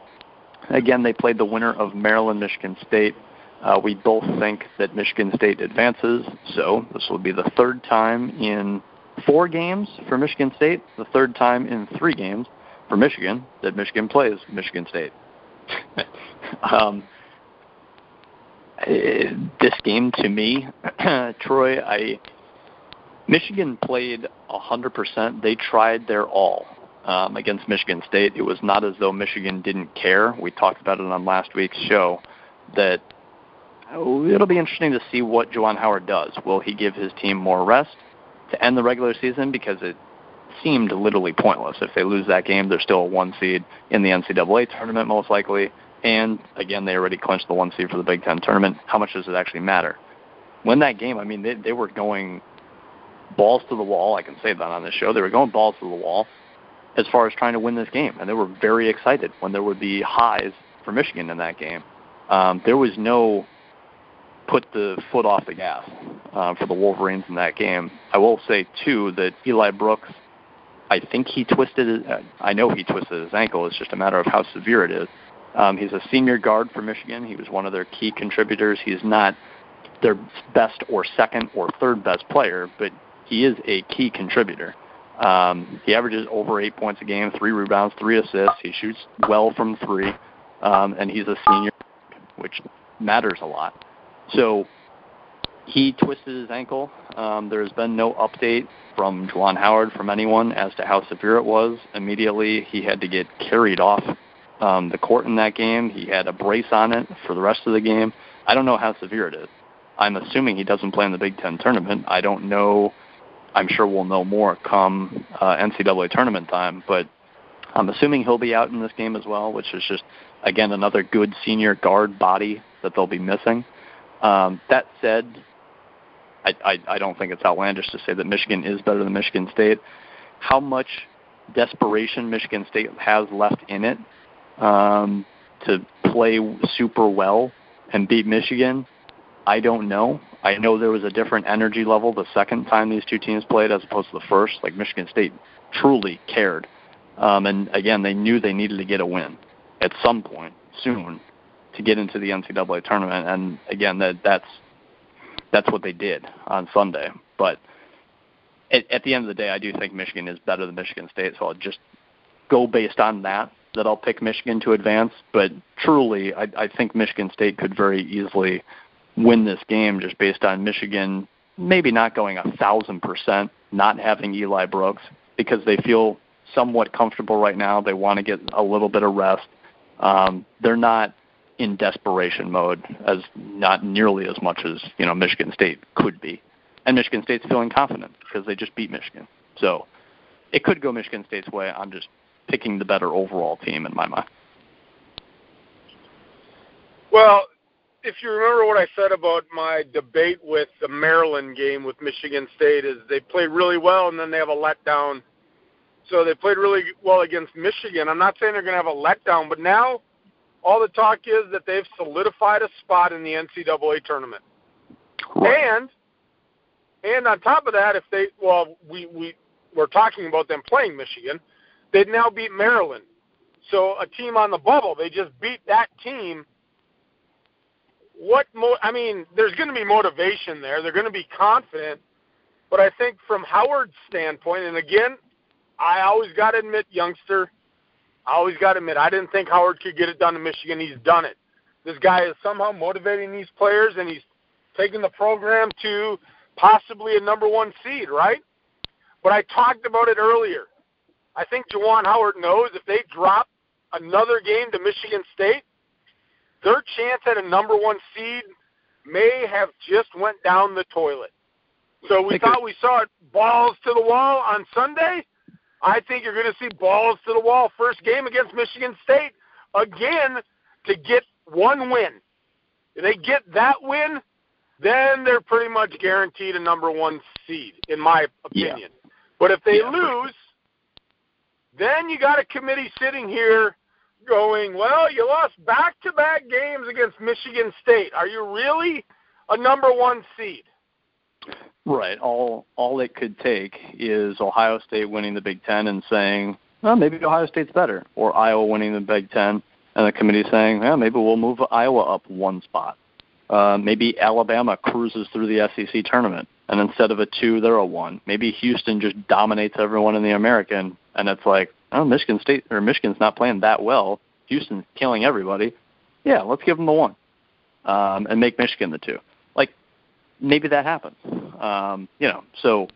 Again, they played the winner of Maryland, Michigan State. Uh, we both think that Michigan State advances, so this will be the third time in four games for Michigan State, the third time in three games for Michigan that Michigan plays Michigan State. um, eh, this game to me, Troy, I Michigan played 100%. They tried their all um, against Michigan State. It was not as though Michigan didn't care. We talked about it on last week's show that oh, it'll be interesting to see what Juwan Howard does. Will he give his team more rest to end the regular season because it seemed literally pointless. If they lose that game, they're still a one seed in the NCAA tournament most likely. And again, they already clinched the one seed for the Big Ten tournament. How much does it actually matter? When that game. I mean, they, they were going balls to the wall. I can say that on this show. They were going balls to the wall as far as trying to win this game, and they were very excited when there would be highs for Michigan in that game. Um, there was no put the foot off the gas uh, for the Wolverines in that game. I will say too that Eli Brooks, I think he twisted. His, uh, I know he twisted his ankle. It's just a matter of how severe it is. Um, he's a senior guard for Michigan. He was one of their key contributors. He's not their best or second or third best player, but he is a key contributor. Um, he averages over eight points a game, three rebounds, three assists. He shoots well from three, um, and he's a senior, which matters a lot. So he twisted his ankle. Um, there's been no update from Juwan Howard from anyone as to how severe it was. Immediately, he had to get carried off um, the court in that game. He had a brace on it for the rest of the game. I don't know how severe it is. I'm assuming he doesn't play in the Big Ten tournament. I don't know. I'm sure we'll know more come uh, NCAA tournament time, but I'm assuming he'll be out in this game as well, which is just again another good senior guard body that they'll be missing. Um, that said, I, I, I don't think it's outlandish to say that Michigan is better than Michigan State. How much desperation Michigan State has left in it um, to play super well and beat Michigan, I don't know. I know there was a different energy level the second time these two teams played as opposed to the first. Like Michigan State truly cared, um, and again, they knew they needed to get a win at some point soon to get into the NCAA tournament. And again, that that's that's what they did on Sunday. But at, at the end of the day, I do think Michigan is better than Michigan State, so I'll just go based on that. That I'll pick Michigan to advance, but truly, I, I think Michigan State could very easily win this game just based on Michigan maybe not going a thousand percent, not having Eli Brooks because they feel somewhat comfortable right now. They want to get a little bit of rest. Um, they're not in desperation mode as not nearly as much as you know Michigan State could be, and Michigan State's feeling confident because they just beat Michigan. So it could go Michigan State's way. I'm just picking the better overall team in my mind. Well, if you remember what I said about my debate with the Maryland game with Michigan State, is they played really well and then they have a letdown. So they played really well against Michigan. I'm not saying they're going to have a letdown, but now all the talk is that they've solidified a spot in the NCAA tournament. And and on top of that, if they well, we we we're talking about them playing Michigan, they'd now beat Maryland. So a team on the bubble, they just beat that team what mo- I mean, there's going to be motivation there. They're going to be confident, but I think from Howard's standpoint, and again, I always got to admit, youngster, I always got to admit, I didn't think Howard could get it done in Michigan. He's done it. This guy is somehow motivating these players, and he's taking the program to possibly a number one seed, right? But I talked about it earlier. I think Juwan Howard knows if they drop another game to Michigan State, their chance at a number one seed may have just went down the toilet. So we thought we saw it balls to the wall on Sunday. I think you're going to see balls to the wall first game against Michigan State again to get one win. If they get that win, then they're pretty much guaranteed a number one seed, in my opinion. Yeah. But if they yeah, lose, then you got a committee sitting here going, well, you lost back to back games against Michigan State. Are you really a number one seed? Right. All all it could take is Ohio State winning the Big Ten and saying, well, maybe Ohio State's better, or Iowa winning the Big Ten and the committee saying, yeah, maybe we'll move Iowa up one spot. Uh, maybe Alabama cruises through the SEC tournament, and instead of a two, they're a one. Maybe Houston just dominates everyone in the American, and it's like, oh, Michigan State or Michigan's not playing that well. Houston's killing everybody. Yeah, let's give them the one, um, and make Michigan the two. Like maybe that happens. Um, you know, so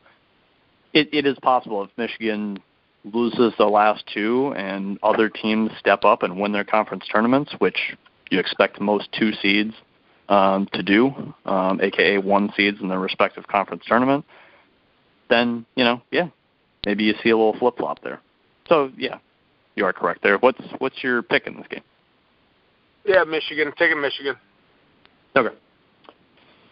it, it is possible if Michigan loses the last two and other teams step up and win their conference tournaments, which you expect most two seeds um, to do, um, aka one seeds in their respective conference tournament, then you know, yeah, maybe you see a little flip flop there. So yeah, you are correct there. What's what's your pick in this game? Yeah, Michigan. Taking Michigan. Okay.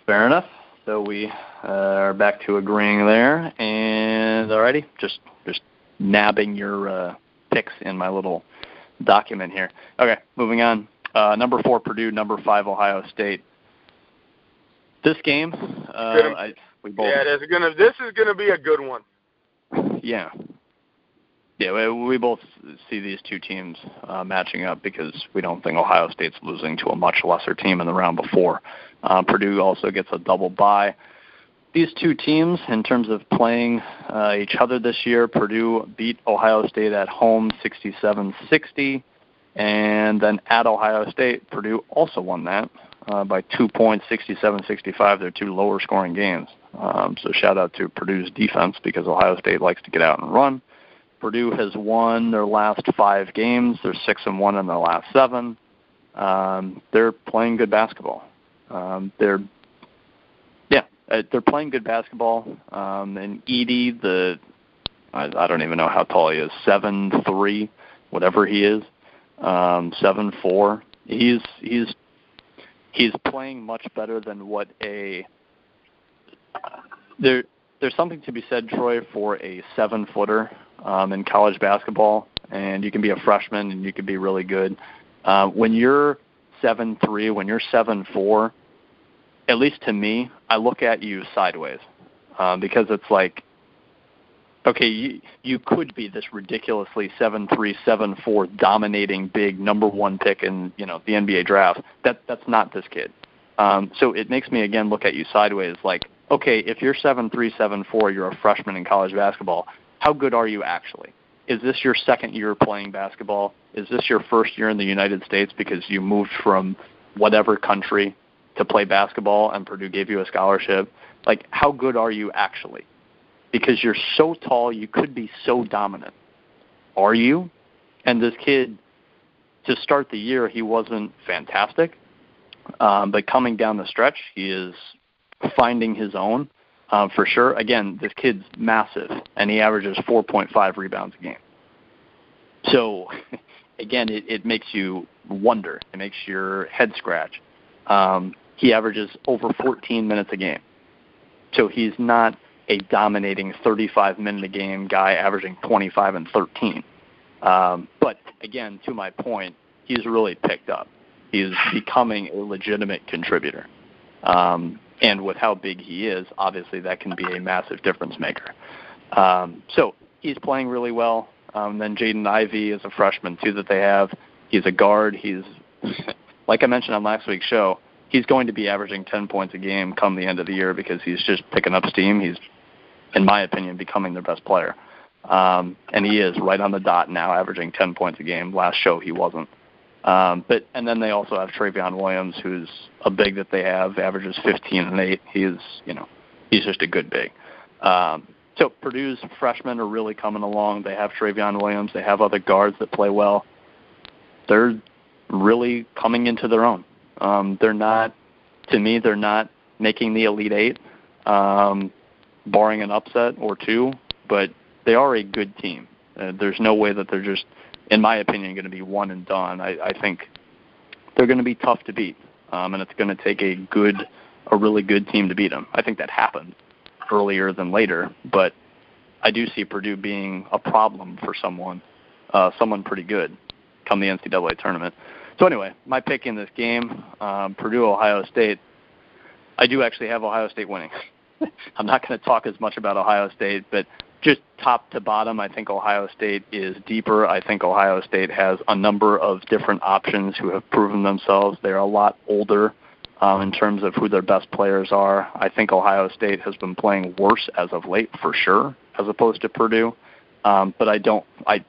Fair enough. So we uh, are back to agreeing there. And alrighty, just just nabbing your uh, picks in my little document here. Okay, moving on. Uh, number four Purdue, number five Ohio State. This game, uh, I, we both. Yeah, it is gonna. This is gonna be a good one. Yeah, yeah, we both see these two teams uh, matching up because we don't think Ohio State's losing to a much lesser team in the round before. Uh, Purdue also gets a double bye. These two teams, in terms of playing uh, each other this year, Purdue beat Ohio State at home 67-60, and then at Ohio State, Purdue also won that uh, by two points, 67-65. They're two lower scoring games. Um, so shout out to Purdue's defense because Ohio State likes to get out and run. Purdue has won their last five games. They're six and one in their last seven. Um, they're playing good basketball. Um, they're yeah, uh, they're playing good basketball. Um, and Edey, the I, I don't even know how tall he is, seven three, whatever he is, um, seven four. He's he's he's playing much better than what a there there's something to be said, Troy, for a seven footer um, in college basketball, and you can be a freshman and you can be really good. Uh, when you're seven three, when you're seven four, at least to me, I look at you sideways um, because it's like, okay, you, you could be this ridiculously seven three seven four dominating big number one pick in you know the NBA draft. That that's not this kid. Um, so it makes me again look at you sideways, like, okay, if you're seven three seven four, you're a freshman in college basketball. How good are you actually? Is this your second year playing basketball? Is this your first year in the United States because you moved from whatever country to play basketball and Purdue gave you a scholarship? Like, how good are you actually? Because you're so tall, you could be so dominant. Are you? And this kid, to start the year, he wasn't fantastic. Um, but coming down the stretch, he is finding his own uh, for sure. Again, this kid's massive, and he averages 4.5 rebounds a game. So, again, it, it makes you wonder. It makes your head scratch. Um, he averages over 14 minutes a game. So he's not a dominating 35 minute a game guy averaging 25 and 13. Um, but again, to my point, he's really picked up. He's becoming a legitimate contributor. Um, and with how big he is, obviously that can be a massive difference maker. Um, so he's playing really well. Um, then Jaden Ivey is a freshman too that they have. He's a guard. He's like I mentioned on last week's show. He's going to be averaging 10 points a game come the end of the year because he's just picking up steam. He's, in my opinion, becoming their best player. Um, and he is right on the dot now, averaging 10 points a game. Last show he wasn't. Um, but and then they also have Trevion Williams, who's a big that they have, averages 15 and 8. He's you know he's just a good big. Um, so Purdue's freshmen are really coming along. They have Trevion Williams. They have other guards that play well. They're really coming into their own. Um, they're not, to me, they're not making the Elite Eight, um, barring an upset or two, but they are a good team. Uh, there's no way that they're just in my opinion, going to be one and done. I, I think they're going to be tough to beat, um, and it's going to take a good, a really good team to beat them. I think that happened earlier than later, but I do see Purdue being a problem for someone, uh, someone pretty good, come the NCAA tournament. So anyway, my pick in this game, um, Purdue Ohio State. I do actually have Ohio State winning. I'm not going to talk as much about Ohio State, but just top to bottom, I think Ohio State is deeper. I think Ohio State has a number of different options who have proven themselves. They're a lot older um, in terms of who their best players are. I think Ohio State has been playing worse as of late, for sure, as opposed to Purdue. Um, but I don't. I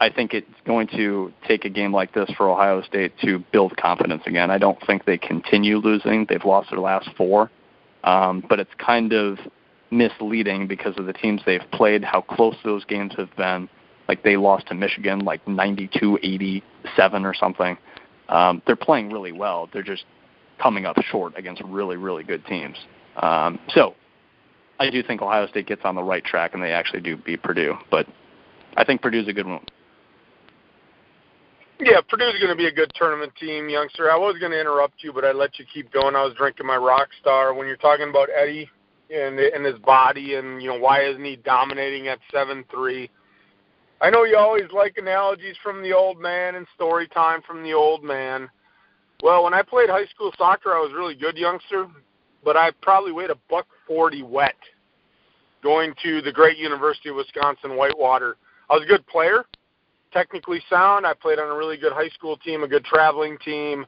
I think it's going to take a game like this for Ohio State to build confidence again. I don't think they continue losing. They've lost their last four, um, but it's kind of misleading because of the teams they've played, how close those games have been. Like they lost to Michigan like 92-87 or something. Um, they're playing really well. They're just coming up short against really, really good teams. Um, so I do think Ohio State gets on the right track and they actually do beat Purdue. But I think Purdue's a good one. Yeah, Purdue's going to be a good tournament team, youngster. I was going to interrupt you, but I let you keep going. I was drinking my rock star. When you're talking about Edey, and and his body and you know why isn't he dominating at seven three? I know you always like analogies from the old man and story time from the old man. Well when i played high school soccer i was really good youngster but i probably weighed a buck forty wet going to the great university of wisconsin whitewater. I was a good player technically sound. I played on a really good high school team a good traveling team.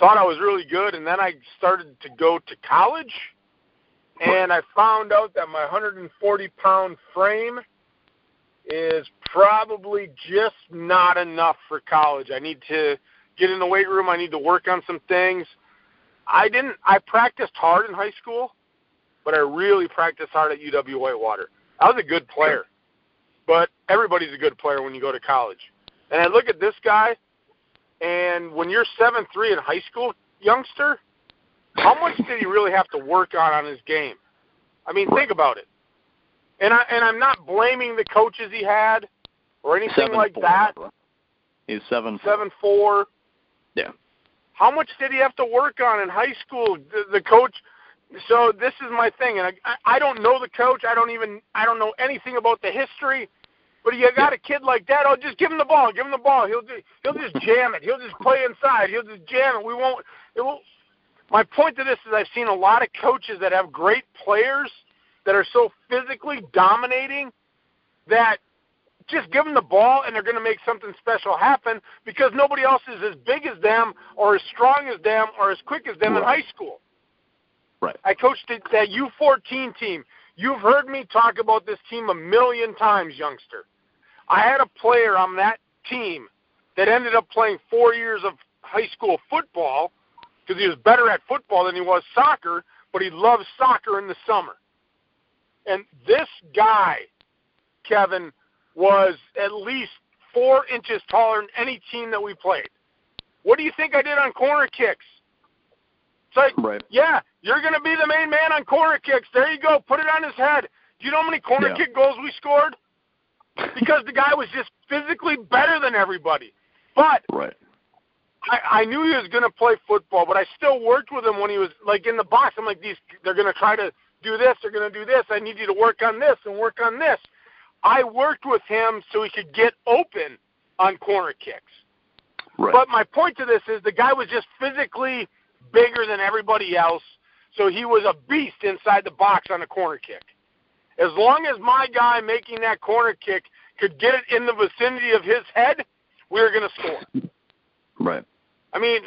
Thought i was really good and then i started to go to college and I found out that my 140 pound frame is probably just not enough for college. I need to get in the weight room. I need to work on some things. I didn't. I practiced hard in high school, but I really practiced hard at UW Whitewater. I was a good player, but everybody's a good player when you go to college. And I look at this guy, and when you're seven three in high school, youngster, how much did he really have to work on on his game? I mean, think about it. And I and I'm not blaming the coaches he had or anything seven like four, that. He's seven Seven four. Yeah. How much did he have to work on in high school? The, the coach. So this is my thing, and I I don't know the coach. I don't even I don't know anything about the history. But you got a kid like that. Oh, just give him the ball. Give him the ball. He'll just, he'll just jam it. He'll just play inside. He'll just jam it. We won't. It will. My point to this is I've seen a lot of coaches that have great players that are so physically dominating that just give them the ball and they're going to make something special happen because nobody else is as big as them or as strong as them or as quick as them in high school. Right. I coached that U14 team. You've heard me talk about this team a million times, youngster. I had a player on that team that ended up playing four years of high school football because he was better at football than he was soccer, but he loved soccer in the summer. And this guy, Kevin, was at least four inches taller than any team that we played. What do you think I did on corner kicks? It's like, Right. yeah, you're going to be the main man on corner kicks. There you go. Put it on his head. Do you know how many corner Yeah. kick goals we scored? Because the guy was just physically better than everybody. But Right. I, I knew he was going to play football, but I still worked with him when he was like in the box. I'm like, these they're going to try to do this, they're going to do this. I need you to work on this and work on this. I worked with him so he could get open on corner kicks. Right. But my point to this is the guy was just physically bigger than everybody else, so he was a beast inside the box on a corner kick. As long as my guy making that corner kick could get it in the vicinity of his head, we were going to score. right. I mean,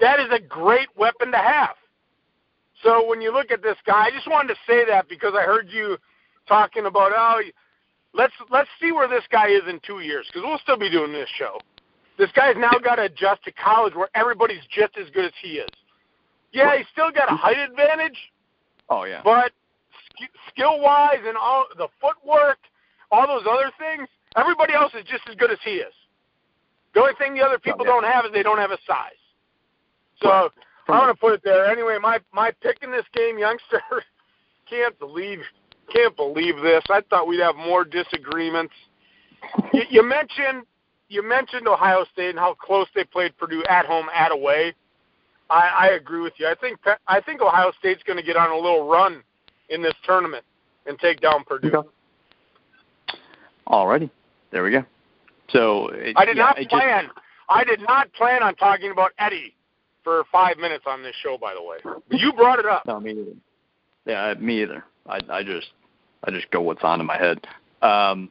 that is a great weapon to have. So when you look at this guy, I just wanted to say that because I heard you talking about oh, let's let's see where this guy is in two years because we'll still be doing this show. This guy's now got to adjust to college where everybody's just as good as he is. Yeah, he's still got a height advantage, Oh yeah. but skill-wise and all the footwork, all those other things, everybody else is just as good as he is. The only thing the other people don't have is they don't have a size. So I'm gonna put it there. Anyway, my my pick in this game, youngster, can't believe can't believe this. I thought we'd have more disagreements. You, you mentioned you mentioned Ohio State and how close they played Purdue at home, at away. I, I agree with you. I think I think Ohio State's going to get on a little run in this tournament and take down Purdue. Okay. Alrighty. There we go. So it, I did yeah, not it just- plan. I did not plan on talking about Edey for five minutes on this show. By the way, but you brought it up. No, me either. Yeah, me either. I I just I just go what's on in my head. Um,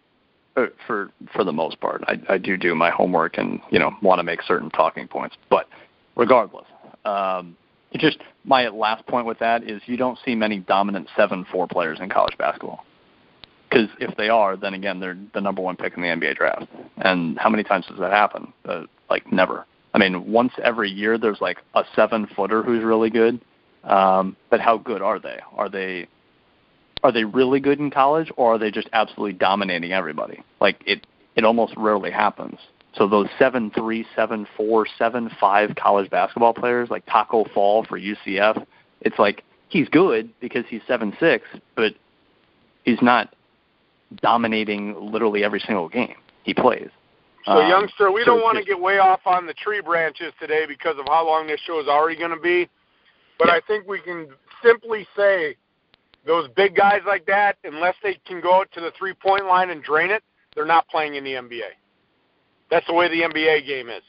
uh, for for the most part, I I do do my homework and you know want to make certain talking points. But regardless, um, just my last point with that is you don't see many dominant seven four players in college basketball. Because if they are, then again they're the number one pick in the NBA draft. And how many times does that happen? Uh, like never. I mean, once every year there's like a seven footer who's really good. Um, but how good are they? Are they are they really good in college, or are they just absolutely dominating everybody? Like it, it almost rarely happens. So those seven three, seven four, seven five college basketball players, like Taco Fall for UCF, it's like he's good because he's seven six, but he's not dominating literally every single game he plays. So, Um, youngster, we so don't want to get way off on the tree branches today because of how long this show is already going to be. But Yeah. I think we can simply say those big guys like that, unless they can go to the three point line and drain it, they're not playing in the NBA. That's the way the NBA game is.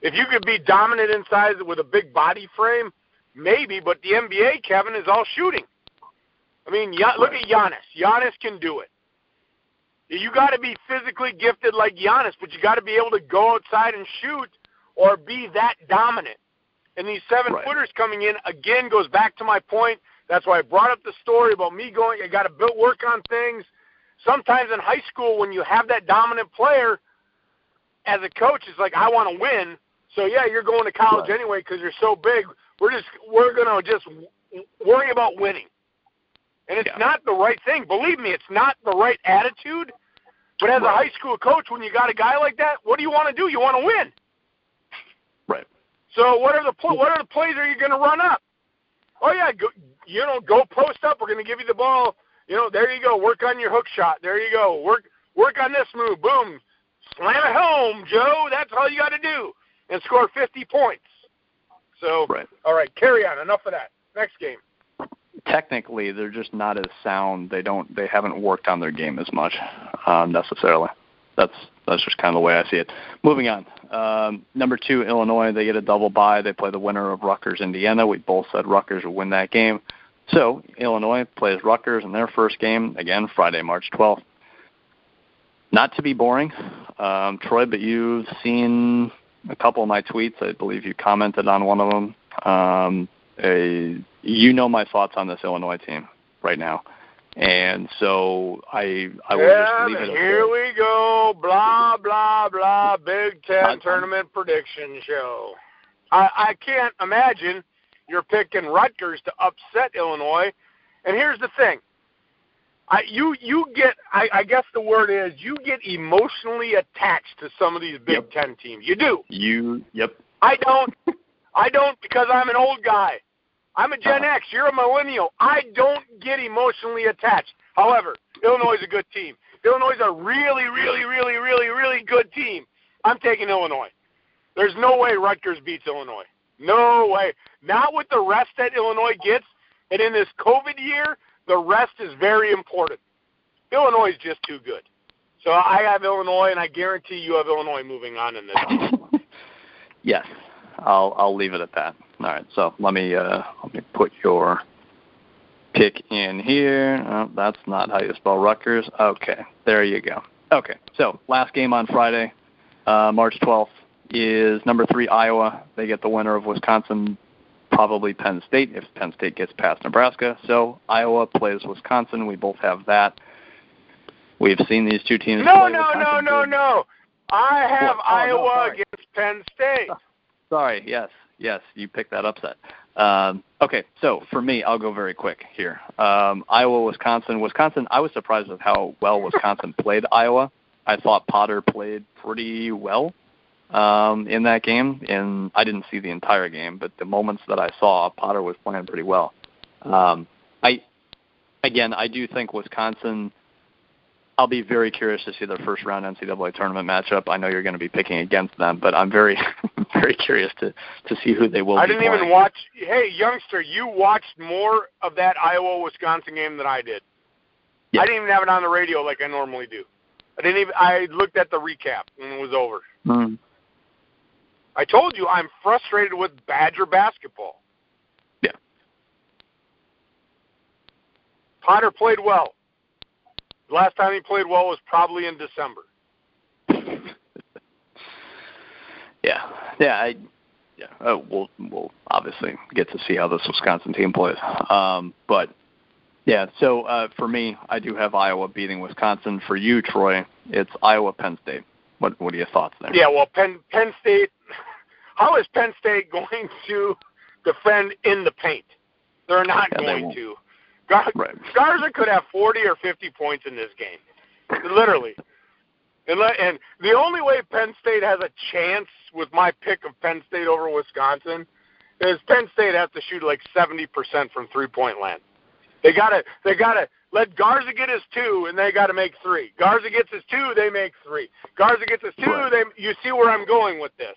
If you could be dominant inside with a big body frame, maybe, but the NBA, Kevin, is all shooting. I mean, look at Giannis. Giannis can do it. You got to be physically gifted like Giannis, but you got to be able to go outside and shoot or be that dominant. And these seven Right. footers coming in again goes back to my point. That's why I brought up the story about me going. I got to build work on things. Sometimes in high school, when you have that dominant player, as a coach, it's like I want to win. So yeah, you're going to college Right. anyway because you're so big. We're just we're gonna just worry about winning. And it's Yeah. not the right thing. Believe me, it's not the right attitude. But as a high school coach, when you got a guy like that, what do you want to do? You want to win. Right. So what are the pl- what are the plays are you going to run up? Oh yeah, go, you know, go post up. We're going to give you the ball. You know, there you go. Work on your hook shot. There you go. Work work on this move. Boom, slam it home, Joe. That's all you got to do, and score 50 points. So Right. all right, carry on. Enough of that. Next game. Technically they're just not as sound. They don't they haven't worked on their game as much um, necessarily. That's that's just kind of the way I see it. Moving on. Um, number two, Illinois. They get a double bye. They play the winner of Rutgers, Indiana. We both said Rutgers would win that game. So Illinois plays Rutgers in their first game again Friday, March 12th. Not to be boring, um, Troy, but you've seen a couple of my tweets. I believe you commented on one of them. Um, a, you know my thoughts on this Illinois team right now. And so I I will yeah, just leave it. Here we go. Blah blah blah. Big Ten tournament prediction show. I I can't imagine you're picking Rutgers to upset Illinois. And here's the thing. I you you get I, I guess the word is you get emotionally attached to some of these Big Yep. Ten teams. You do. You yep. I don't. I don't because I'm an old guy. I'm a Gen Uh-huh. X. You're a millennial. I don't get emotionally attached. However, Illinois is a good team. Illinois is a really, really, really, really, really good team. I'm taking Illinois. There's no way Rutgers beats Illinois. No way. Not with the rest that Illinois gets. And in this COVID year, the rest is very important. Illinois is just too good. So I have Illinois, and I guarantee you have Illinois moving on in this. yes, I'll I'll leave it at that. All right, so let me uh, let me put your pick in here. Oh, that's not how you spell Rutgers. Okay, there you go. Okay, so last game on Friday, uh, March 12th, is number three Iowa. They get the winner of Wisconsin, probably Penn State if Penn State gets past Nebraska. So Iowa plays Wisconsin. We both have that. We've seen these two teams. No, play no, no, Wisconsin no, good. no. I have What? Oh, no, Iowa sorry. against Penn State. Sorry. Yes. Yes. You picked that upset. Um, okay. So for me, I'll go very quick here. Um, Iowa, Wisconsin. Wisconsin. I was surprised with how well Wisconsin played Iowa. I thought Potter played pretty well um, in that game, and I didn't see the entire game, but the moments that I saw, Potter was playing pretty well. Um, I again, I do think Wisconsin. I'll be very curious to see their first round NCAA tournament matchup. I know you're going to be picking against them, but I'm very, very curious to to see who they will. Be. I didn't even watch. Hey, youngster, you watched more of that Iowa Wisconsin game than I did. Yeah. I didn't even have it on the radio like I normally do. I didn't even. I looked at the recap when it was over. Mm. I told you I'm frustrated with Badger basketball. Yeah. Potter played well. The last time he played well was probably in December. Yeah, yeah, I, yeah. Uh, we'll we'll obviously get to see how this Wisconsin team plays. Um, but yeah, so uh, for me, I do have Iowa beating Wisconsin. For you, Troy, it's Iowa Penn State. What what are your thoughts there? Yeah, well, Penn Penn State. How is Penn State going to defend in the paint? They're not Yeah, going won't. to. Gar- Right. Garza could have 40 or 50 points in this game, literally. And, le- and the only way Penn State has a chance with my pick of Penn State over Wisconsin is Penn State has to shoot like 70% from three-point land. They gotta they gotta let Garza get his two, and they gotta make three. Garza gets his two, they make three. Garza gets his two, Right. they you see where I'm going with this.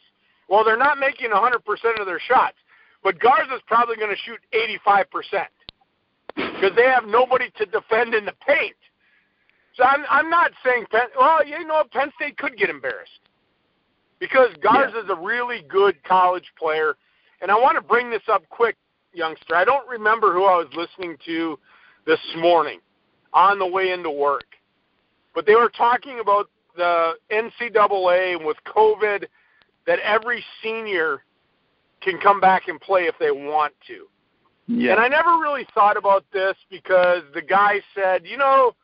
Well, they're not making 100% of their shots, but Garza's probably going to shoot 85% because they have nobody to defend in the paint. So I'm I'm not saying Penn. Well, you know, Penn State could get embarrassed because Garza's a really good college player, and I want to bring this up quick, youngster. I don't remember who I was listening to this morning on the way into work, but they were talking about the NCAA and with COVID that every senior can come back and play if they want to. Yeah, And I never really thought about this because the guy said, you know,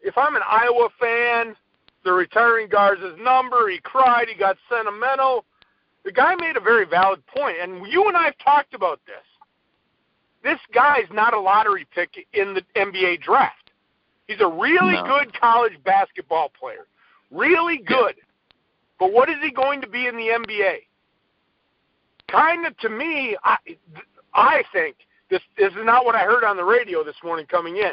if I'm an Iowa fan, they're retiring Garza's number. He cried. He got sentimental. The guy made a very valid point, and you and I have talked about this. This guy's not a lottery pick in the NBA draft. He's a really No. good college basketball player, really good. But what is he going to be in the NBA? Kind of to me, I, I think this this is not what I heard on the radio this morning coming in.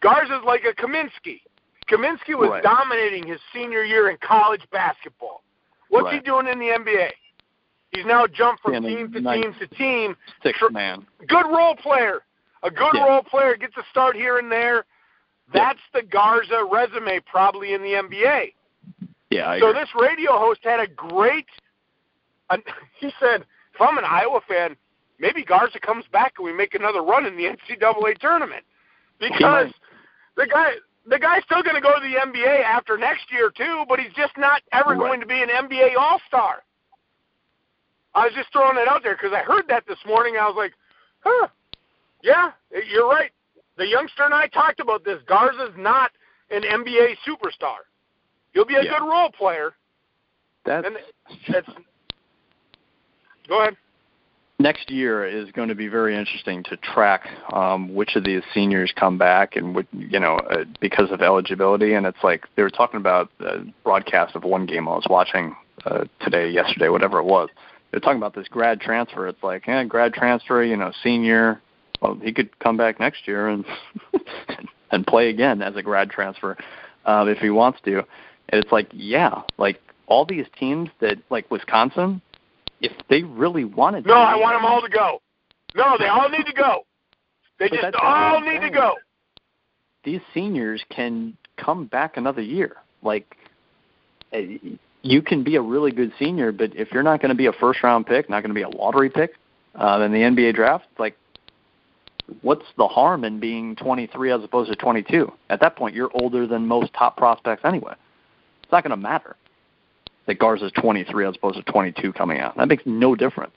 Garza's like a Kaminsky. Kaminsky was Right. dominating his senior year in college basketball. What's he doing in the NBA? He's now jumped from Yeah, team to nice. team to team. six man. Good role player. A good Yeah. role player gets a start here and there. Yeah. That's the Garza resume probably in the NBA. Yeah, I so agree. this radio host had a great. Uh, he said, "If I'm an Iowa fan, maybe Garza comes back and we make another run in the NCAA tournament because the guy." The guy's still going to go to the NBA after next year too, but he's just not ever Right. going to be an NBA All Star. I was just throwing it out there because I heard that this morning. I was like, "Huh, yeah, you're right." The youngster and I talked about this. Garza's not an NBA superstar. He'll be a Yeah. good role player, That's and it's. Go ahead. Next year is going to be very interesting to track um, which of these seniors come back and what you know uh, because of eligibility. And it's like they were talking about the broadcast of one game I was watching uh, today, yesterday, whatever it was. They're talking about this grad transfer. It's like, yeah, grad transfer, you know, senior. Well, he could come back next year and and play again as a grad transfer um, if he wants to. And it's like, yeah, like all these teams that like Wisconsin, if they really wanted to. No, I want them all to go. No, they all need to go. They But just all need to go. these seniors can come back another year. Like eh, you can be a really good senior, but if you're not going to be a first round pick, not going to be a lottery pick uh, in the NBA draft, like what's the harm in being 23 as opposed to 22? At that point, you're older than most top prospects anyway. It's not going to matter that Garza's 23 as opposed to 22 coming out. That makes no difference.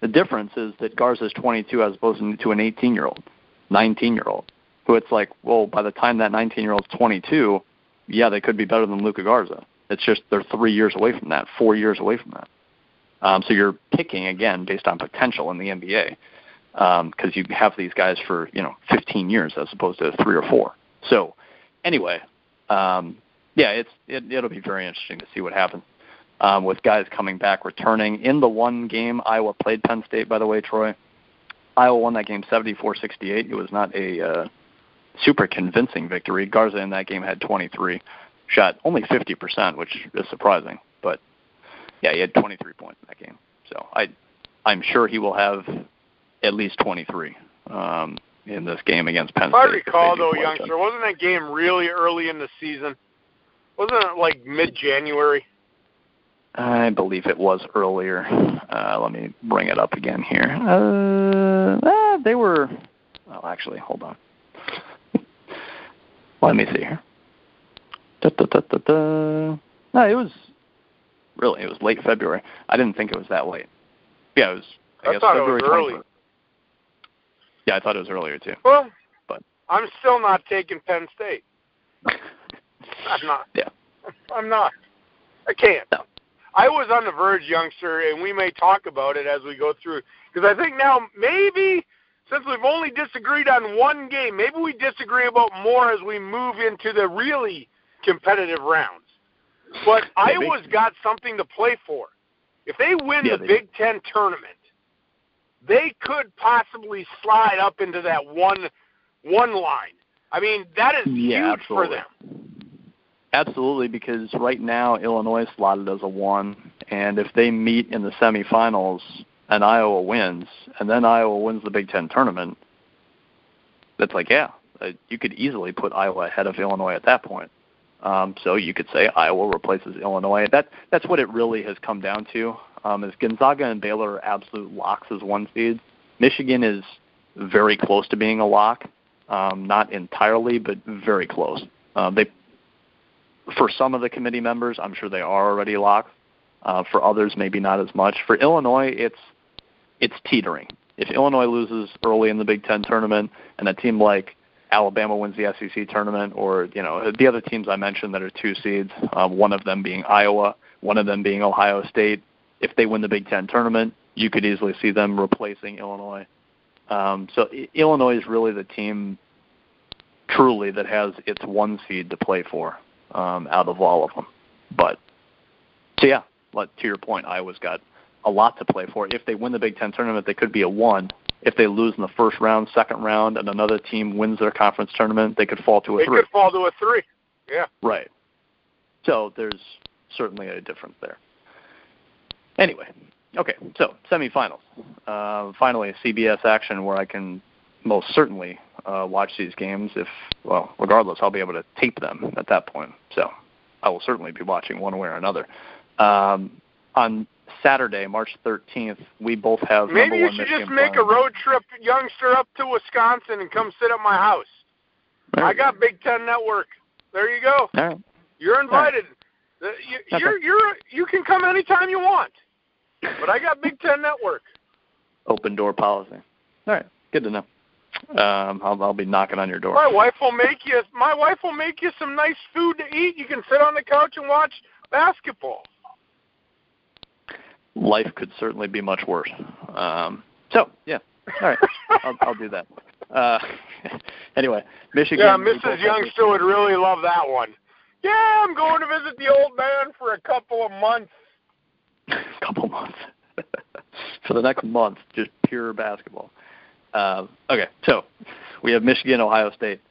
The difference is that Garza's 22 as opposed to an 18 year old, 19 year old who it's like, well, by the time that 19 year old's 22, yeah, they could be better than Luka Garza. It's just they're three years away from that, four years away from that. Um, so you're picking again based on potential in the NBA because you have these guys for you know 15 years as opposed to three or four. So anyway, um, yeah, it's it, it'll be very interesting to see what happens um, with guys coming back, returning. In the one game Iowa played Penn State, by the way, Troy. Iowa won that game 74-68. It was not a uh, super convincing victory. Garza in that game had 23, shot only 50%, which is surprising. But yeah, he had 23 points in that game. So I, I'm sure he will have at least 23 um, in this game against Penn I State. if they recall, though, play each other. youngster, wasn't that game really early in the season? Wasn't it like mid-January? I believe it was earlier. Uh, let me bring it up again here. Uh, uh, they were. Well, actually, hold on. let me see here. Da, da, da, da, da. No, it was really it was late February. I didn't think it was that late. Yeah, it was. I, I guess thought it February was early. 21st. Yeah, I thought it was earlier too. Well, But- I'm still not taking Penn State. I'm not. Yeah. I'm not. I can't. No. I was on the verge, youngster, and we may talk about it as we go through. Because I think now maybe since we've only disagreed on one game, maybe we disagree about more as we move into the really competitive rounds. But Maybe. Iowa's got something to play for. If they win Yeah, the they- Big Ten tournament, they could possibly slide up into that one one line. I mean, that is Yeah, huge for them. Absolutely, because right now Illinois is slotted as a one, and if they meet in the semifinals and Iowa wins, and then Iowa wins the Big Ten tournament, that's like, yeah, uh, you could easily put Iowa ahead of Illinois at that point. Um, so you could say Iowa replaces Illinois. That that's what it really has come down to. Um, is Gonzaga and Baylor are absolute locks as one seeds. Michigan is very close to being a lock, um, not entirely, but very close. Um, they for some of the committee members, I'm sure they are already locked. Uh, for others, maybe not as much. For Illinois, it's it's teetering. If Illinois loses early in the Big Ten tournament, and a team like Alabama wins the SEC tournament, or you know the other teams I mentioned that are two seeds, uh, one of them being Iowa, one of them being Ohio State, if they win the Big Ten tournament, you could easily see them replacing Illinois. Um, so I- Illinois is really the team, truly, that has its one seed to play for um, out of all of them. But so yeah, but to your point, Iowa's got a lot to play for. If they win the Big Ten tournament, they could be a one. If they lose in the first round, second round, and another team wins their conference tournament, they could fall to a They three. could fall to a three. Yeah. Right. So there's certainly a difference there. Anyway, okay, so semifinals. Uh, finally, CBS action where I can most certainly uh, watch these games. If well, regardless, I'll be able to tape them at that point. So I will certainly be watching one way or another. Um, on Saturday, March 13th, we both have Maybe number you one should Michigan just make a road trip, youngster, up to Wisconsin and come sit at my house. There I got Big Ten Network. There you go. Right. You're invited. You, you're you're you can come anytime you want. But I got Big Ten Network. Open door policy. All right. Good to know. Um, I'll, I'll be knocking on your door. My wife will make you. My wife will make you some nice food to eat. You can sit on the couch and watch basketball. Life could certainly be much worse. Um, so yeah. All right. I'll, I'll do that. Uh, anyway, Michigan. Yeah, Mrs. Youngster would really love that one. Yeah, I'm going to visit the old man for a couple of months. couple months for the next month, just pure basketball. Uh, okay, so we have Michigan, and Ohio State,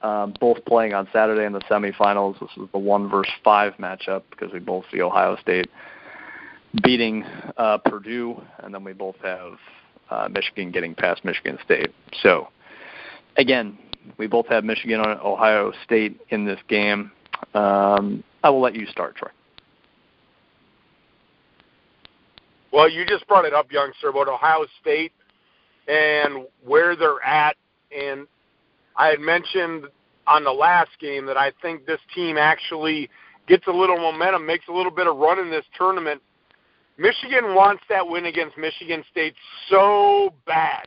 um, both playing on Saturday in the semifinals. This is the one versus five matchup because we both see Ohio State beating uh, Purdue, and then we both have uh, Michigan getting past Michigan State. So again, we both have Michigan and Ohio State in this game. Um, I will let you start, Troy. Well, you just brought it up, young sir, about Ohio State and where they're at. And I had mentioned on the last game that I think this team actually gets a little momentum, makes a little bit of run in this tournament. Michigan wants that win against Michigan State so bad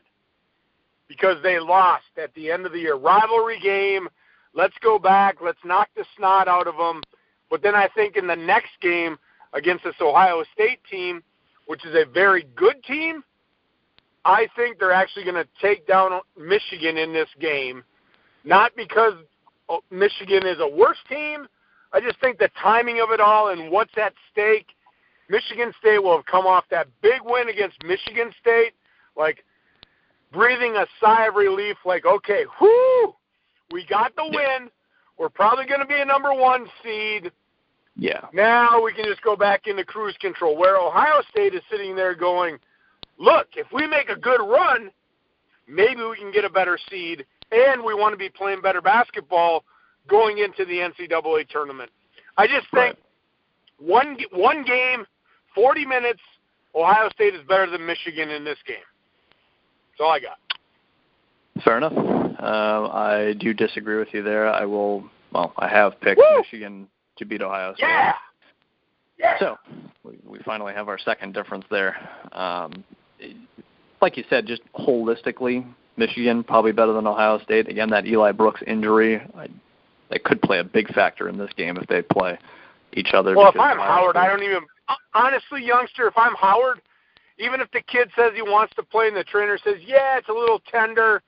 because they lost at the end of the year. Rivalry game. Let's go back. Let's knock the snot out of them. But then I think in the next game against this Ohio State team, which is a very good team, I think they're actually going to take down Michigan in this game. Not because oh, Michigan is a worse team. I just think the timing of it all and what's at stake. Michigan State will have come off that big win against Michigan State, like breathing a sigh of relief, like, okay, whoo, we got the win. We're probably going to be a number one seed. Yeah. Now we can just go back into cruise control. Where Ohio State is sitting there going, look, if we make a good run, maybe we can get a better seed, and we want to be playing better basketball going into the NCAA tournament. I just think Right. one one game, 40 minutes, Ohio State is better than Michigan in this game. That's all I got. Fair enough. Uh, I do disagree with you there. I will. Well, I have picked Woo! Michigan to beat Ohio State. Yeah. Yeah. So we, we finally have our second difference there. Um, like you said, just holistically, Michigan probably better than Ohio State. Again, that Eli Brooks injury, I, that could play a big factor in this game if they play each other. Well, if I'm Howard, I don't even honestly, youngster. If I'm Howard, even if the kid says he wants to play and the trainer says, "Yeah, it's a little tender,"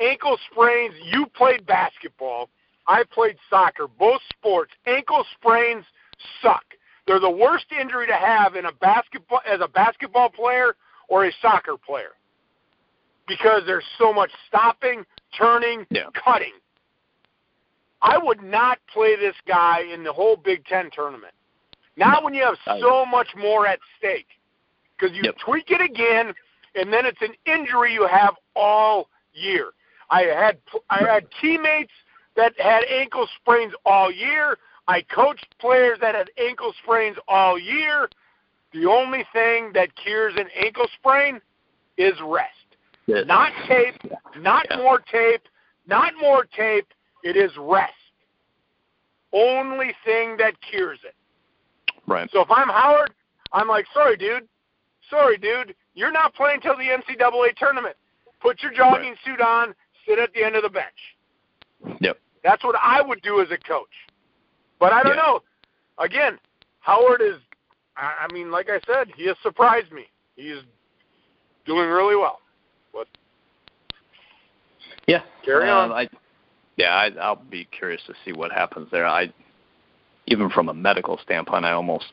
ankle sprains. You played basketball. I played soccer. Both sports. Ankle sprains suck. They're the worst injury to have in a basketball as a basketball player or a soccer player because there's so much stopping, turning, Yeah. cutting. I would not play this guy in the whole Big Ten tournament. Not when you have so much more at stake. Because you Yep. tweak it again, and then it's an injury you have all year. I had I had teammates that had ankle sprains all year. I coached players that had ankle sprains all year. The only thing that cures an ankle sprain is rest. Yeah. Not tape, not Yeah. more tape, not more tape. It is rest. Only thing that cures it. right. So if I'm Howard, I'm like, sorry, dude. Sorry, dude. You're not playing till the NCAA tournament. Put your jogging suit on. Sit at the end of the bench. Yep. That's what I would do as a coach. But I don't Yeah. know. Again, Howard is. I I mean, like I said, he has surprised me. He's doing really well. But Yeah. Carry Um, on. I, yeah, I, I'll be curious to see what happens there. I, even from a medical standpoint, I almost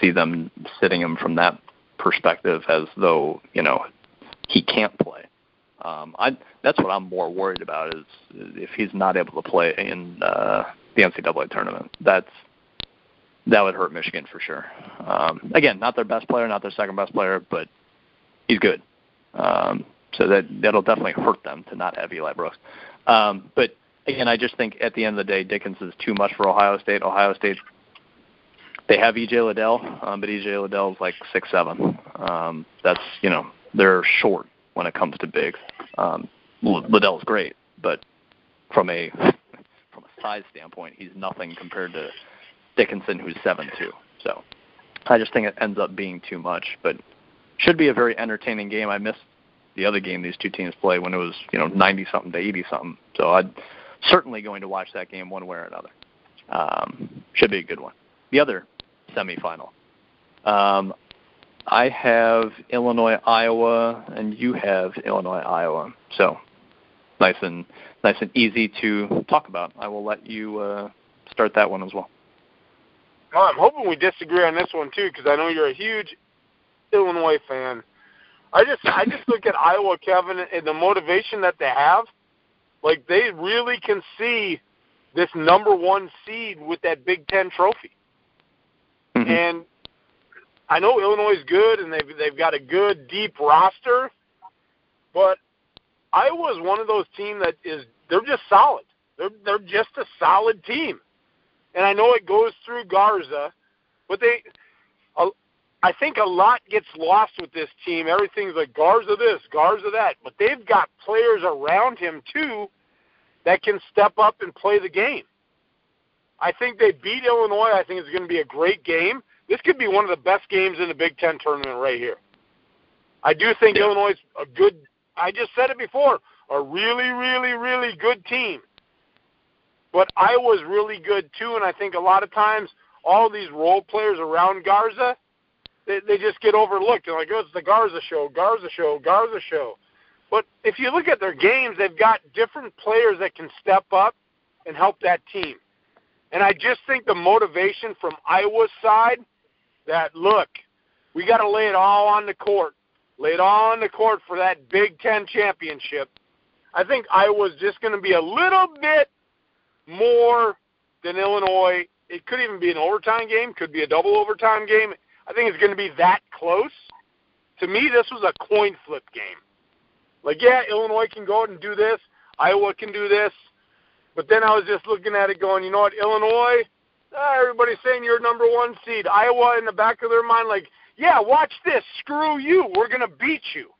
see them sitting him from that perspective as though you know he can't play. Um, I that's what I'm more worried about is if he's not able to play in uh, the NCAA tournament. That's that would hurt Michigan for sure. Um, again, not their best player, not their second best player, but he's good. Um, so that that'll definitely hurt them to not have Eli Brooks. Um, but again, I just think at the end of the day, Dickinson is too much for Ohio State. Ohio State, they have EJ Liddell, um, but EJ Liddell is like six seven. Um, that's you know they're short when it comes to bigs. Um, Liddell's great, but from a from a size standpoint, he's nothing compared to Dickinson, who's seven two. So I just think it ends up being too much, but should be a very entertaining game. I missed the other game these two teams play when it was you know 90 something to 80 something. So I'm certainly going to watch that game one way or another. Um, should be a good one. The other semifinal. Um, I have Illinois Iowa, and you have Illinois Iowa. So nice and nice and easy to talk about. I will let you uh, start that one as well. Well, I'm hoping we disagree on this one too, because I know you're a huge Illinois fan. I just I just look at Iowa, Kevin, and the motivation that they have. Like they really can see this number one seed with that Big Ten trophy. Mm-hmm. And I know Illinois is good, and they've they've got a good deep roster, but Iowa is one of those teams that is they're just solid. They're they're just a solid team, and I know it goes through Garza, but they I think a lot gets lost with this team. Everything's like Garza this, Garza that, but they've got players around him too that can step up and play the game. I think they beat Illinois. I think it's going to be a great game. This could be one of the best games in the Big Ten tournament right here. I do think yeah. Illinois is a good. I just said it before, a really, really, really good team. But Iowa's really good too, and I think a lot of times all these role players around Garza they, they just get overlooked. They're like, oh, it's the Garza show, Garza show, Garza show. But if you look at their games, they've got different players that can step up and help that team. And I just think the motivation from Iowa's side that, look, we got to lay it all on the court. Lay it all on the court for that Big Ten championship. I think Iowa's just going to be a little bit more than Illinois. It could even be an overtime game, could be a double overtime game. I think it's going to be that close. To me, this was a coin flip game. Like, yeah, Illinois can go out and do this. Iowa can do this. But then I was just looking at it going, you know what, Illinois, ah, everybody's saying you're number one seed. Iowa in the back of their mind, like, yeah, watch this. Screw you. We're going to beat you.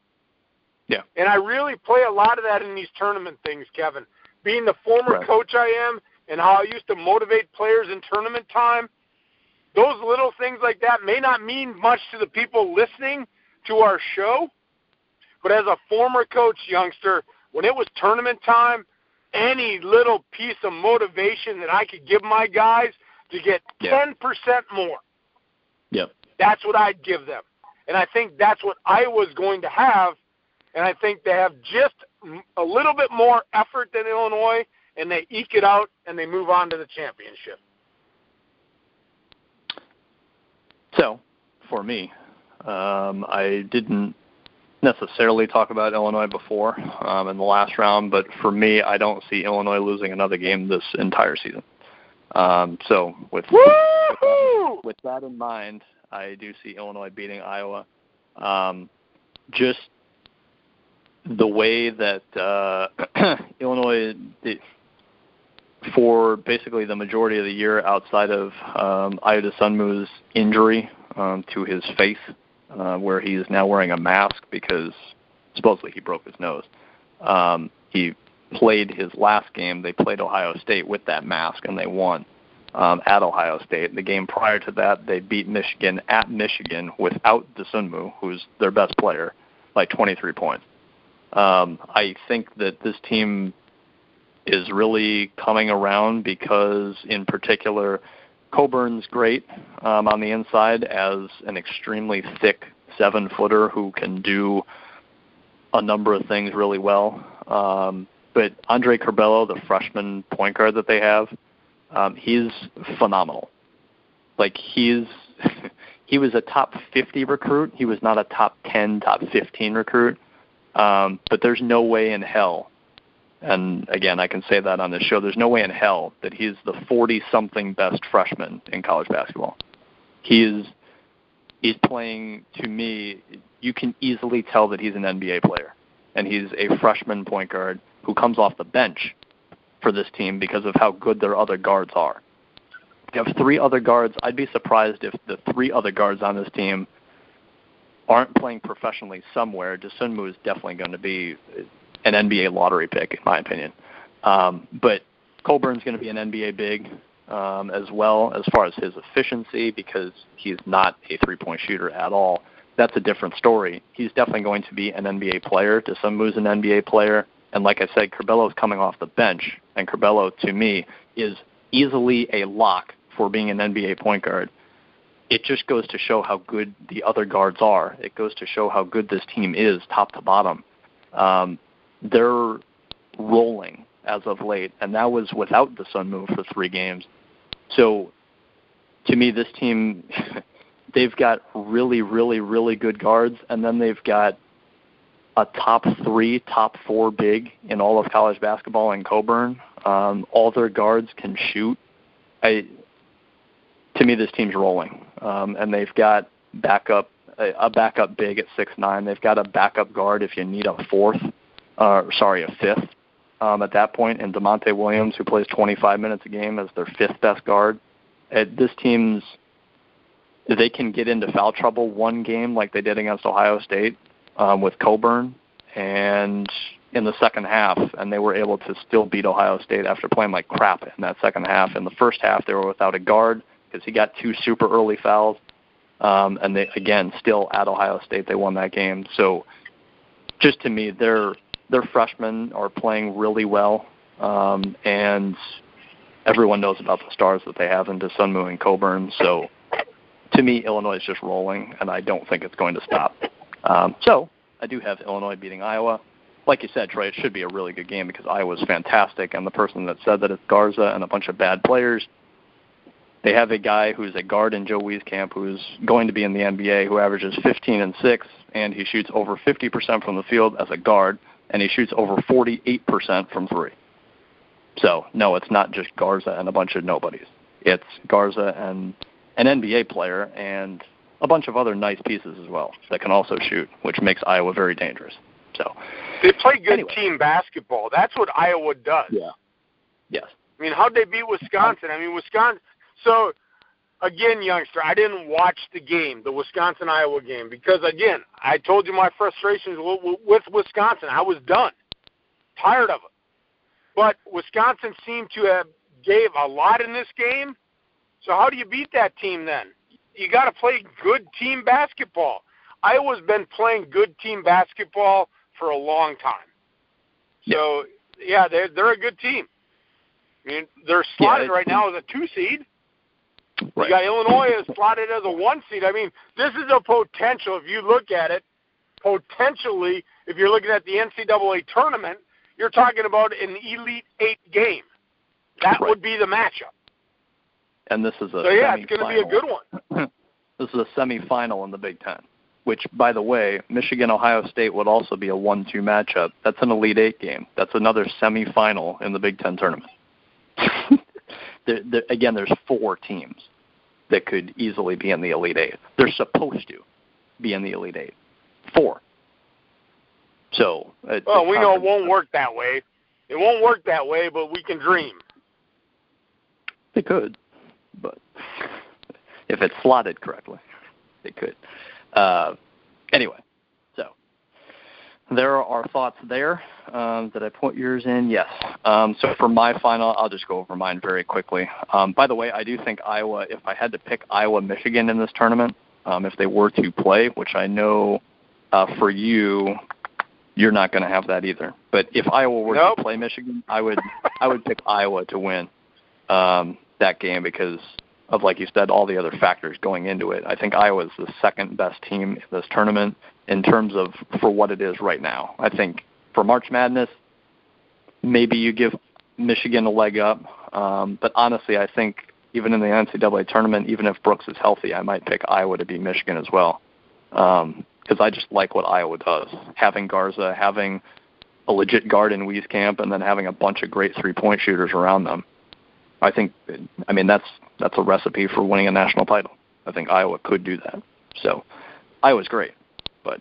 Yeah. And I really play a lot of that in these tournament things, Kevin. Being the former right. coach I am and how I used to motivate players in tournament time, those little things like that may not mean much to the people listening to our show, but as a former coach, youngster, when it was tournament time, any little piece of motivation that I could give my guys to get ten percent more. Yep. That's what I'd give them. And I think that's what Iowa's going to have. And I think they have just a little bit more effort than Illinois, and they eke it out and they move on to the championship. So, for me, um, I didn't necessarily talk about Illinois before um, in the last round, but for me, I don't see Illinois losing another game this entire season. Um, so, with with that in mind, I do see Illinois beating Iowa. Um, just the way that uh, Illinois did, for basically the majority of the year outside of um, Ayo Dosunmu's injury um, to his face, uh, where he is now wearing a mask because supposedly he broke his nose. Um, he played his last game. They played Ohio State with that mask, and they won um, at Ohio State. The game prior to that, they beat Michigan at Michigan without Dosunmu, who's their best player, by 23 points. Um, I think that this team is really coming around because, in particular, Cockburn's great um, on the inside as an extremely thick seven footer who can do a number of things really well. Um, but Andre Curbelo, the freshman point guard that they have, um, he's phenomenal. Like he's he was a top 50 recruit. He was not a top 10, top 15 recruit. Um, but there's no way in hell and again, I can say that on this show. There's no way in hell that he's the 40-something best freshman in college basketball. He is he's playing to me. You can easily tell that he's an NBA player, and he's a freshman point guard who comes off the bench for this team because of how good their other guards are. You have three other guards. I'd be surprised if the three other guards on this team aren't playing professionally somewhere. Dosunmu is definitely going to be an NBA lottery pick, in my opinion. Um, but Cockburn's going to be an NBA big um, as well as far as his efficiency because he's not a three-point shooter at all. That's a different story. He's definitely going to be an NBA player. Dosunmu's an NBA player. And like I said, Curbelo is coming off the bench, and Curbelo, to me, is easily a lock for being an NBA point guard. It just goes to show how good the other guards are. It goes to show how good this team is, top to bottom. Um, they're rolling as of late, and that was without Dosunmu for three games. So, to me, this team, they've got really, really, really good guards, and then they've got a top three, top four big in all of college basketball in Cockburn. Um, all their guards can shoot. I, to me, this team's rolling, um, and they've got backup a, a backup big at six nine. They've got a backup guard if you need a fourth, uh, sorry, a fifth um, at that point, and Da'Monte Williams, who plays 25 minutes a game as their fifth best guard. At this team's they can get into foul trouble one game like they did against Ohio State um, with Cockburn, and in the second half, and they were able to still beat Ohio State after playing like crap in that second half. In the first half, they were without a guard because he got two super early fouls, um, and they again still at Ohio State they won that game. So, just to me, their their freshmen are playing really well, um, and everyone knows about the stars that they have in Dosunmu and Cockburn. So, to me, Illinois is just rolling, and I don't think it's going to stop. Um, so I do have Illinois beating Iowa. Like you said, Troy, it should be a really good game because Iowa's fantastic, and the person that said that it's Garza and a bunch of bad players. They have a guy who's a guard in Joe Wieskamp who's going to be in the NBA who averages 15 and 6, and he shoots over 50% from the field as a guard, and he shoots over 48% from three. So, no, it's not just Garza and a bunch of nobodies. It's Garza and an NBA player and a bunch of other nice pieces as well that can also shoot, which makes Iowa very dangerous. So they play good anyway. team basketball. That's what Iowa does. Yeah. Yes. I mean, how'd they beat Wisconsin? I mean, Wisconsin. So again, youngster, I didn't watch the game, the Wisconsin Iowa game, because again, I told you my frustrations with Wisconsin. I was done, tired of it. But Wisconsin seemed to have gave a lot in this game. So how do you beat that team then? You got to play good team basketball. Iowa's been playing good team basketball for a long time. So yeah, they're they're a good team. I mean, they're slotted Yeah, right now as a two seed. Right. You got Illinois is slotted as a one seed. I mean, this is a potential. If you look at it, potentially, if you're looking at the NCAA tournament, you're talking about an Elite Eight game. That Right. would be the matchup. And this is a So yeah, it's going to be a good one. This is a semifinal in the Big Ten. Which, by the way, Michigan Ohio State would also be a one-two matchup. That's an Elite Eight game. That's another semifinal in the Big Ten tournament. there, there, again, there's four teams that could easily be in the Elite Eight. They're supposed to be in the Elite Eight. Four. So. uh, Well, we know it won't work that way. It won't work that way, but we can dream. They could, but if it's slotted correctly, they could. Uh, anyway, there are thoughts there. Um, did I put yours in? Yes. Um, so for my final, I'll just go over mine very quickly. Um, by the way, I do think Iowa. If I had to pick Iowa, Michigan in this tournament, um, if they were to play, which I know uh, for you, you're not going to have that either. But if Iowa were Nope. to play Michigan, I would I would pick Iowa to win um, that game because of like you said, all the other factors going into it. I think Iowa is the second best team in this tournament in terms of for what it is right now. I think for March Madness, maybe you give Michigan a leg up, um, but honestly, I think even in the NCAA tournament, even if Brooks is healthy, I might pick Iowa to beat Michigan as well because I just like what Iowa does. Having Garza, having a legit guard in Wieskamp, and then having a bunch of great three-point shooters around them. I think, I mean, that's that's a recipe for winning a national title. I think Iowa could do that. So, Iowa's great, but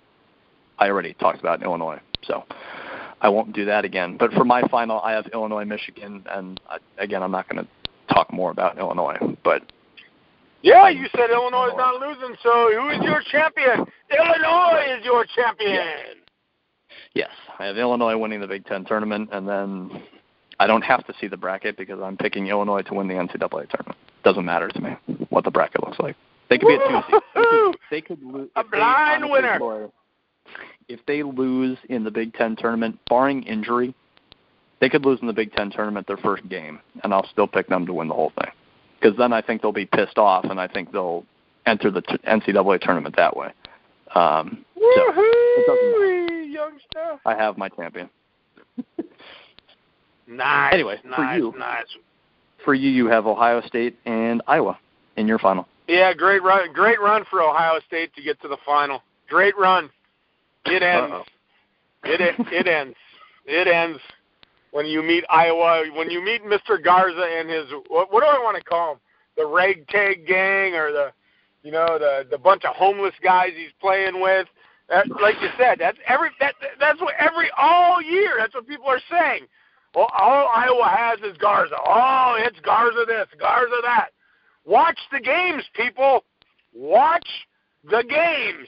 I already talked about Illinois. So, I won't do that again. But for my final, I have Illinois, Michigan, and I, again, I'm not going to talk more about Illinois. But Yeah, you said Illinois is not losing, so who is your champion? Illinois is your champion. yes, I have Illinois winning the Big Ten tournament, and then I don't have to see the bracket because I'm picking Illinois to win the NCAA tournament. Doesn't matter to me what the bracket looks like. They could be a two seed. They could, they could lose. A if they blind winner. If they lose in the Big Ten tournament, barring injury, they could lose in the Big Ten tournament their first game, and I'll still pick them to win the whole thing. Because then I think they'll be pissed off, and I think they'll enter the t- NCAA tournament that way. Um, so youngster. I have my champion. Nice. Anyway, for nice, you. nice. For you, you have Ohio State and Iowa in your final. Yeah, great run, great run for Ohio State to get to the final. Great run. It ends. Uh-oh. It it ends. It ends when you meet Iowa. When you meet Mr. Garza and his what, what do I want to call him? The ragtag gang or the you know the the bunch of homeless guys he's playing with. That, like you said, that's every that that's what every all year. That's what people are saying. Well, all Iowa has is Garza. Oh, it's Garza this, Garza that. Watch the games, people. Watch the games.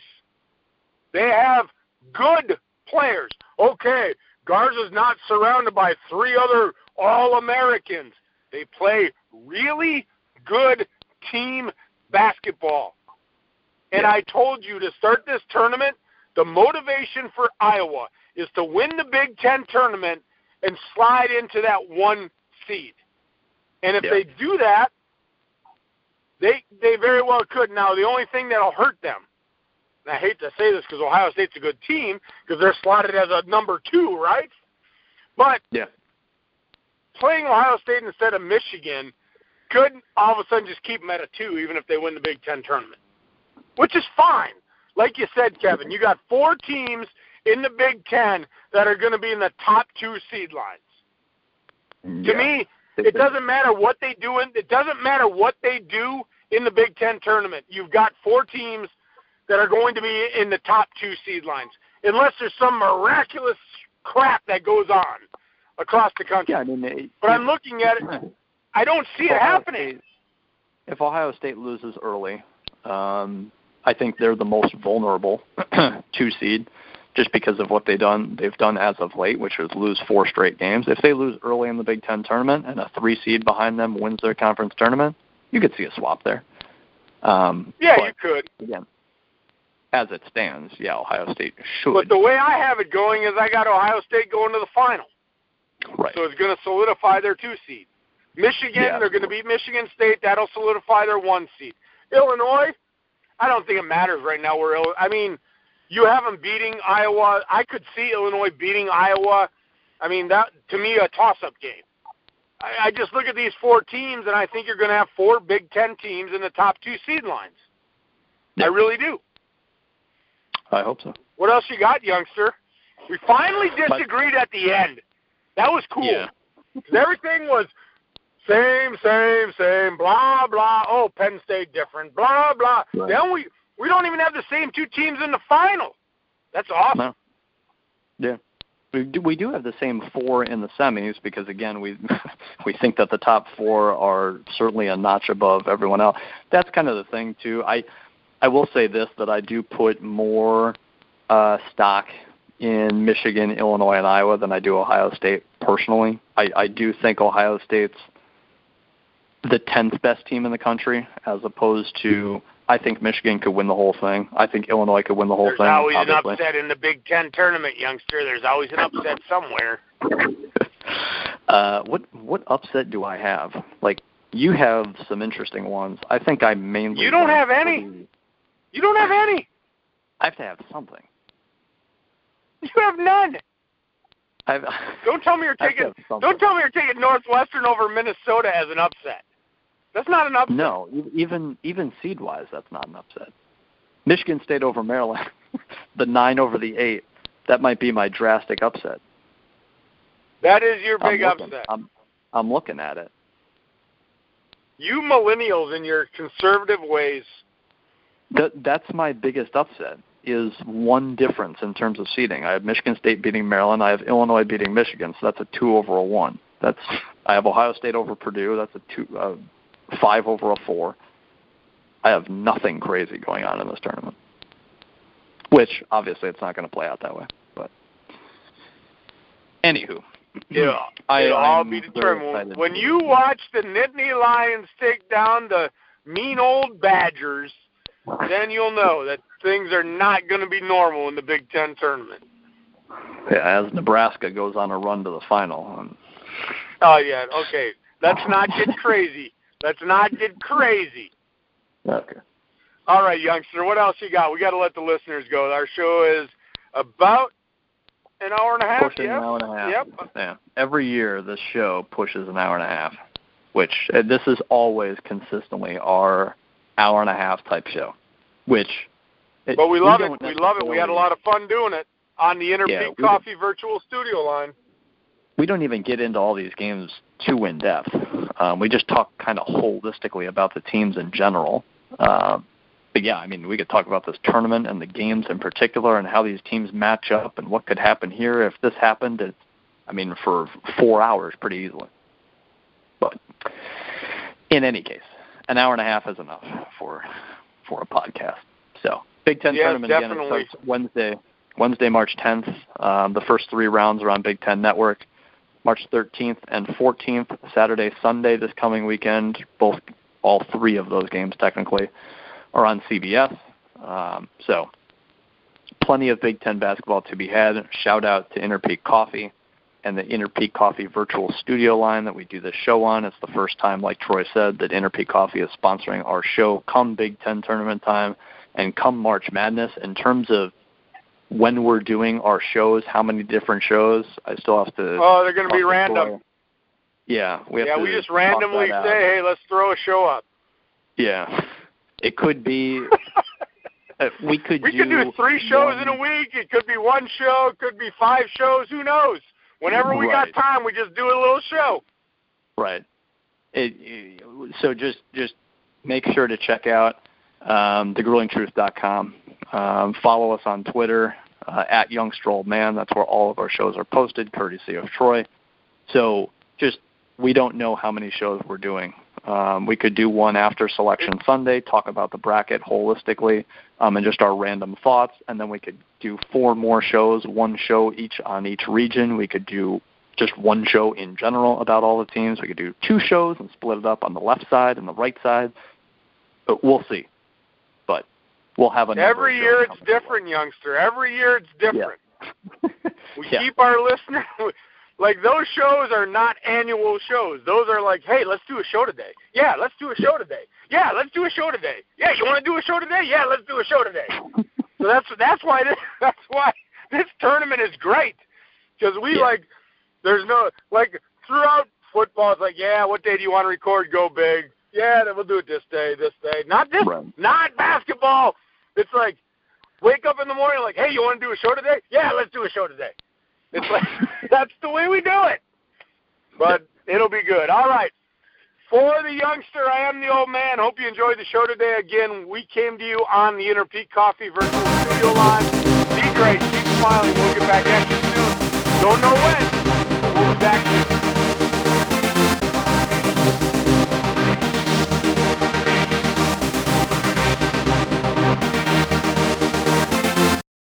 They have good players. Okay, Garza's not surrounded by three other All Americans. They play really good team basketball. And I told you to start this tournament, the motivation for Iowa is to win the Big Ten tournament and slide into that one seed. And if Yeah. they do that, they they very well could. Now the only thing that'll hurt them, and I hate to say this because Ohio State's a good team because they're slotted as a number two, right? But Yeah. playing Ohio State instead of Michigan could all of a sudden just keep them at a two, even if they win the Big Ten tournament, which is fine. Like you said, Kevin, you got four teams in the Big Ten that are going to be in the top two seed lines. To me, it doesn't matter what they do. In, it doesn't matter what they do in the Big Ten tournament. You've got four teams that are going to be in the top two seed lines, unless there's some miraculous crap that goes on across the country. Yeah, I mean, it, But I'm looking at it. I don't see it happening. State- if Ohio State loses early, um, I think they're the most vulnerable two seed, just because of what they done they've done as of late, which is lose four straight games. If they lose early in the Big Ten tournament and a three seed behind them wins their conference tournament, you could see a swap there. Um, Yeah, you could. again, as it stands, yeah, Ohio State should. But the way I have it going is I got Ohio State going to the final. right. So it's going to solidify their two seed. Michigan, Yeah. they're going to beat Michigan State. That'll solidify their one seed. Illinois, I don't think it matters right now. Where I mean, you have them beating Iowa. I could see Illinois beating Iowa. I mean, that to me a toss-up game. I, I just look at these four teams, and I think you're going to have four Big Ten teams in the top two seed lines. I really do. I hope so. What else you got, youngster? We finally disagreed at the end. That was cool. Yeah. everything was same, same, same, blah blah. Oh, Penn State different, blah blah. Right. Then we we don't even have the same two teams in the final. That's awesome. No. Yeah. We do, have the same four in the semis because again we we think that the top four are certainly a notch above everyone else. That's kind of the thing too. I I will say this that I do put more uh, stock in Michigan, Illinois, and Iowa than I do Ohio State personally. I, I do think Ohio State's the tenth best team in the country, as opposed to I think Michigan could win the whole thing. I think Illinois could win the whole There's thing. There's always obviously. an upset in the Big Ten tournament, youngster. There's always an upset somewhere. uh, what what upset do I have? Like you have some interesting ones. I think I mainly. You don't have any. You don't have any. I have to have something. You have none. I've, Don't tell me you're I have to taking. Don't tell me you're taking Northwestern over Minnesota as an upset. That's not an upset. No, even even seed wise, that's not an upset. Michigan State over Maryland, the nine over the eight. That might be my drastic upset. That is your big I'm looking, upset. I'm I'm looking at it. You millennials in your conservative ways. That that's my biggest upset is one difference in terms of seeding. I have Michigan State beating Maryland. I have Illinois beating Michigan. So that's a two over a one. That's I have Ohio State over Purdue. That's a two, uh, five over a four. I have nothing crazy going on in this tournament. Which obviously it's not going to play out that way. But anywho, yeah, I, it'll all I'm be determined. When you watch the Nittany Lions take down the mean old Badgers, then you'll know that things are not going to be normal in the Big Ten tournament. yeah, as Nebraska goes on a run to the final. Oh yeah, okay. Let's not get crazy. Let's not get crazy. okay. All right, youngster. What else you got? We got to let the listeners go. Our show is about an hour and a half. Pushing yep. an hour and a half. Yep. Yeah. Every year, this show pushes an hour and a half, which uh, this is always consistently our hour and a half type show. Which, it, But we love it. We love it. We had a lot of fun doing it on the Inner Yeah, Peak Coffee virtual studio line. we don't even get into all these games too in depth. Um, we just talk kind of holistically about the teams in general. Uh, but yeah, I mean, we could talk about this tournament and the games in particular and how these teams match up and what could happen here if this happened. It's, I mean, for four hours pretty easily. But in any case, an hour and a half is enough for for a podcast. So Big Ten Yes, tournament again. definitely. It starts Wednesday, Wednesday, March 10th. Um, the first three rounds are on Big Ten Network. March 13th and 14th, Saturday, Sunday this coming weekend. Both, all three of those games technically, are on CBS. Um, so, plenty of Big Ten basketball to be had. Shout out to Inner Peak Coffee and the Inner Peak Coffee virtual studio line that we do this show on. It's the first time, like Troy said, that Inner Peak Coffee is sponsoring our show come Big Ten tournament time and come March Madness. In terms of when we're doing our shows, how many different shows, I still have to. Oh, they're going to be random. Yeah, we have Yeah, we just randomly out. say, hey, let's throw a show up. Yeah, it could be. uh, we could we do. could do three shows one- in a week. It could be one show. It could be five shows. Who knows? Whenever we Right. got time, we just do a little show. Right. It, it- so just just make sure to check out um, thegruelingtruth.com. Um, follow us on Twitter uh, at YoungsterOldMan. That's where all of our shows are posted, courtesy of Troy. So just we don't know how many shows we're doing. Um, we could do one after Selection Sunday, talk about the bracket holistically, um, and just our random thoughts, and then we could do four more shows, one show each on each region. We could do just one show in general about all the teams. We could do two shows and split it up on the left side and the right side. But we'll see. We'll have a Every year it's different, youngster. Every year it's different. along. We Yeah. keep our listeners like those shows are not annual shows. Those are like, hey, let's do a show today. Yeah, let's do a show today. Yeah, let's do a show today. Yeah, you want to do a show today? Yeah, let's do a show today. so that's that's why this, that's why this tournament is great because we Yeah. like there's no like throughout football. It's like, yeah, what day do you want to record? Go big. Yeah, then we'll do it this day, this day. Not this, Right. not basketball. It's like wake up in the morning like, hey, you want to do a show today? Yeah, let's do a show today. It's like that's the way we do it. But it'll be good. All right. For the youngster, I am the old man. Hope you enjoyed the show today. Again, we came to you on the Inner Peak Coffee virtual studio line. Be great. Keep smiling. We'll get back at you soon. Don't know when, but we'll be back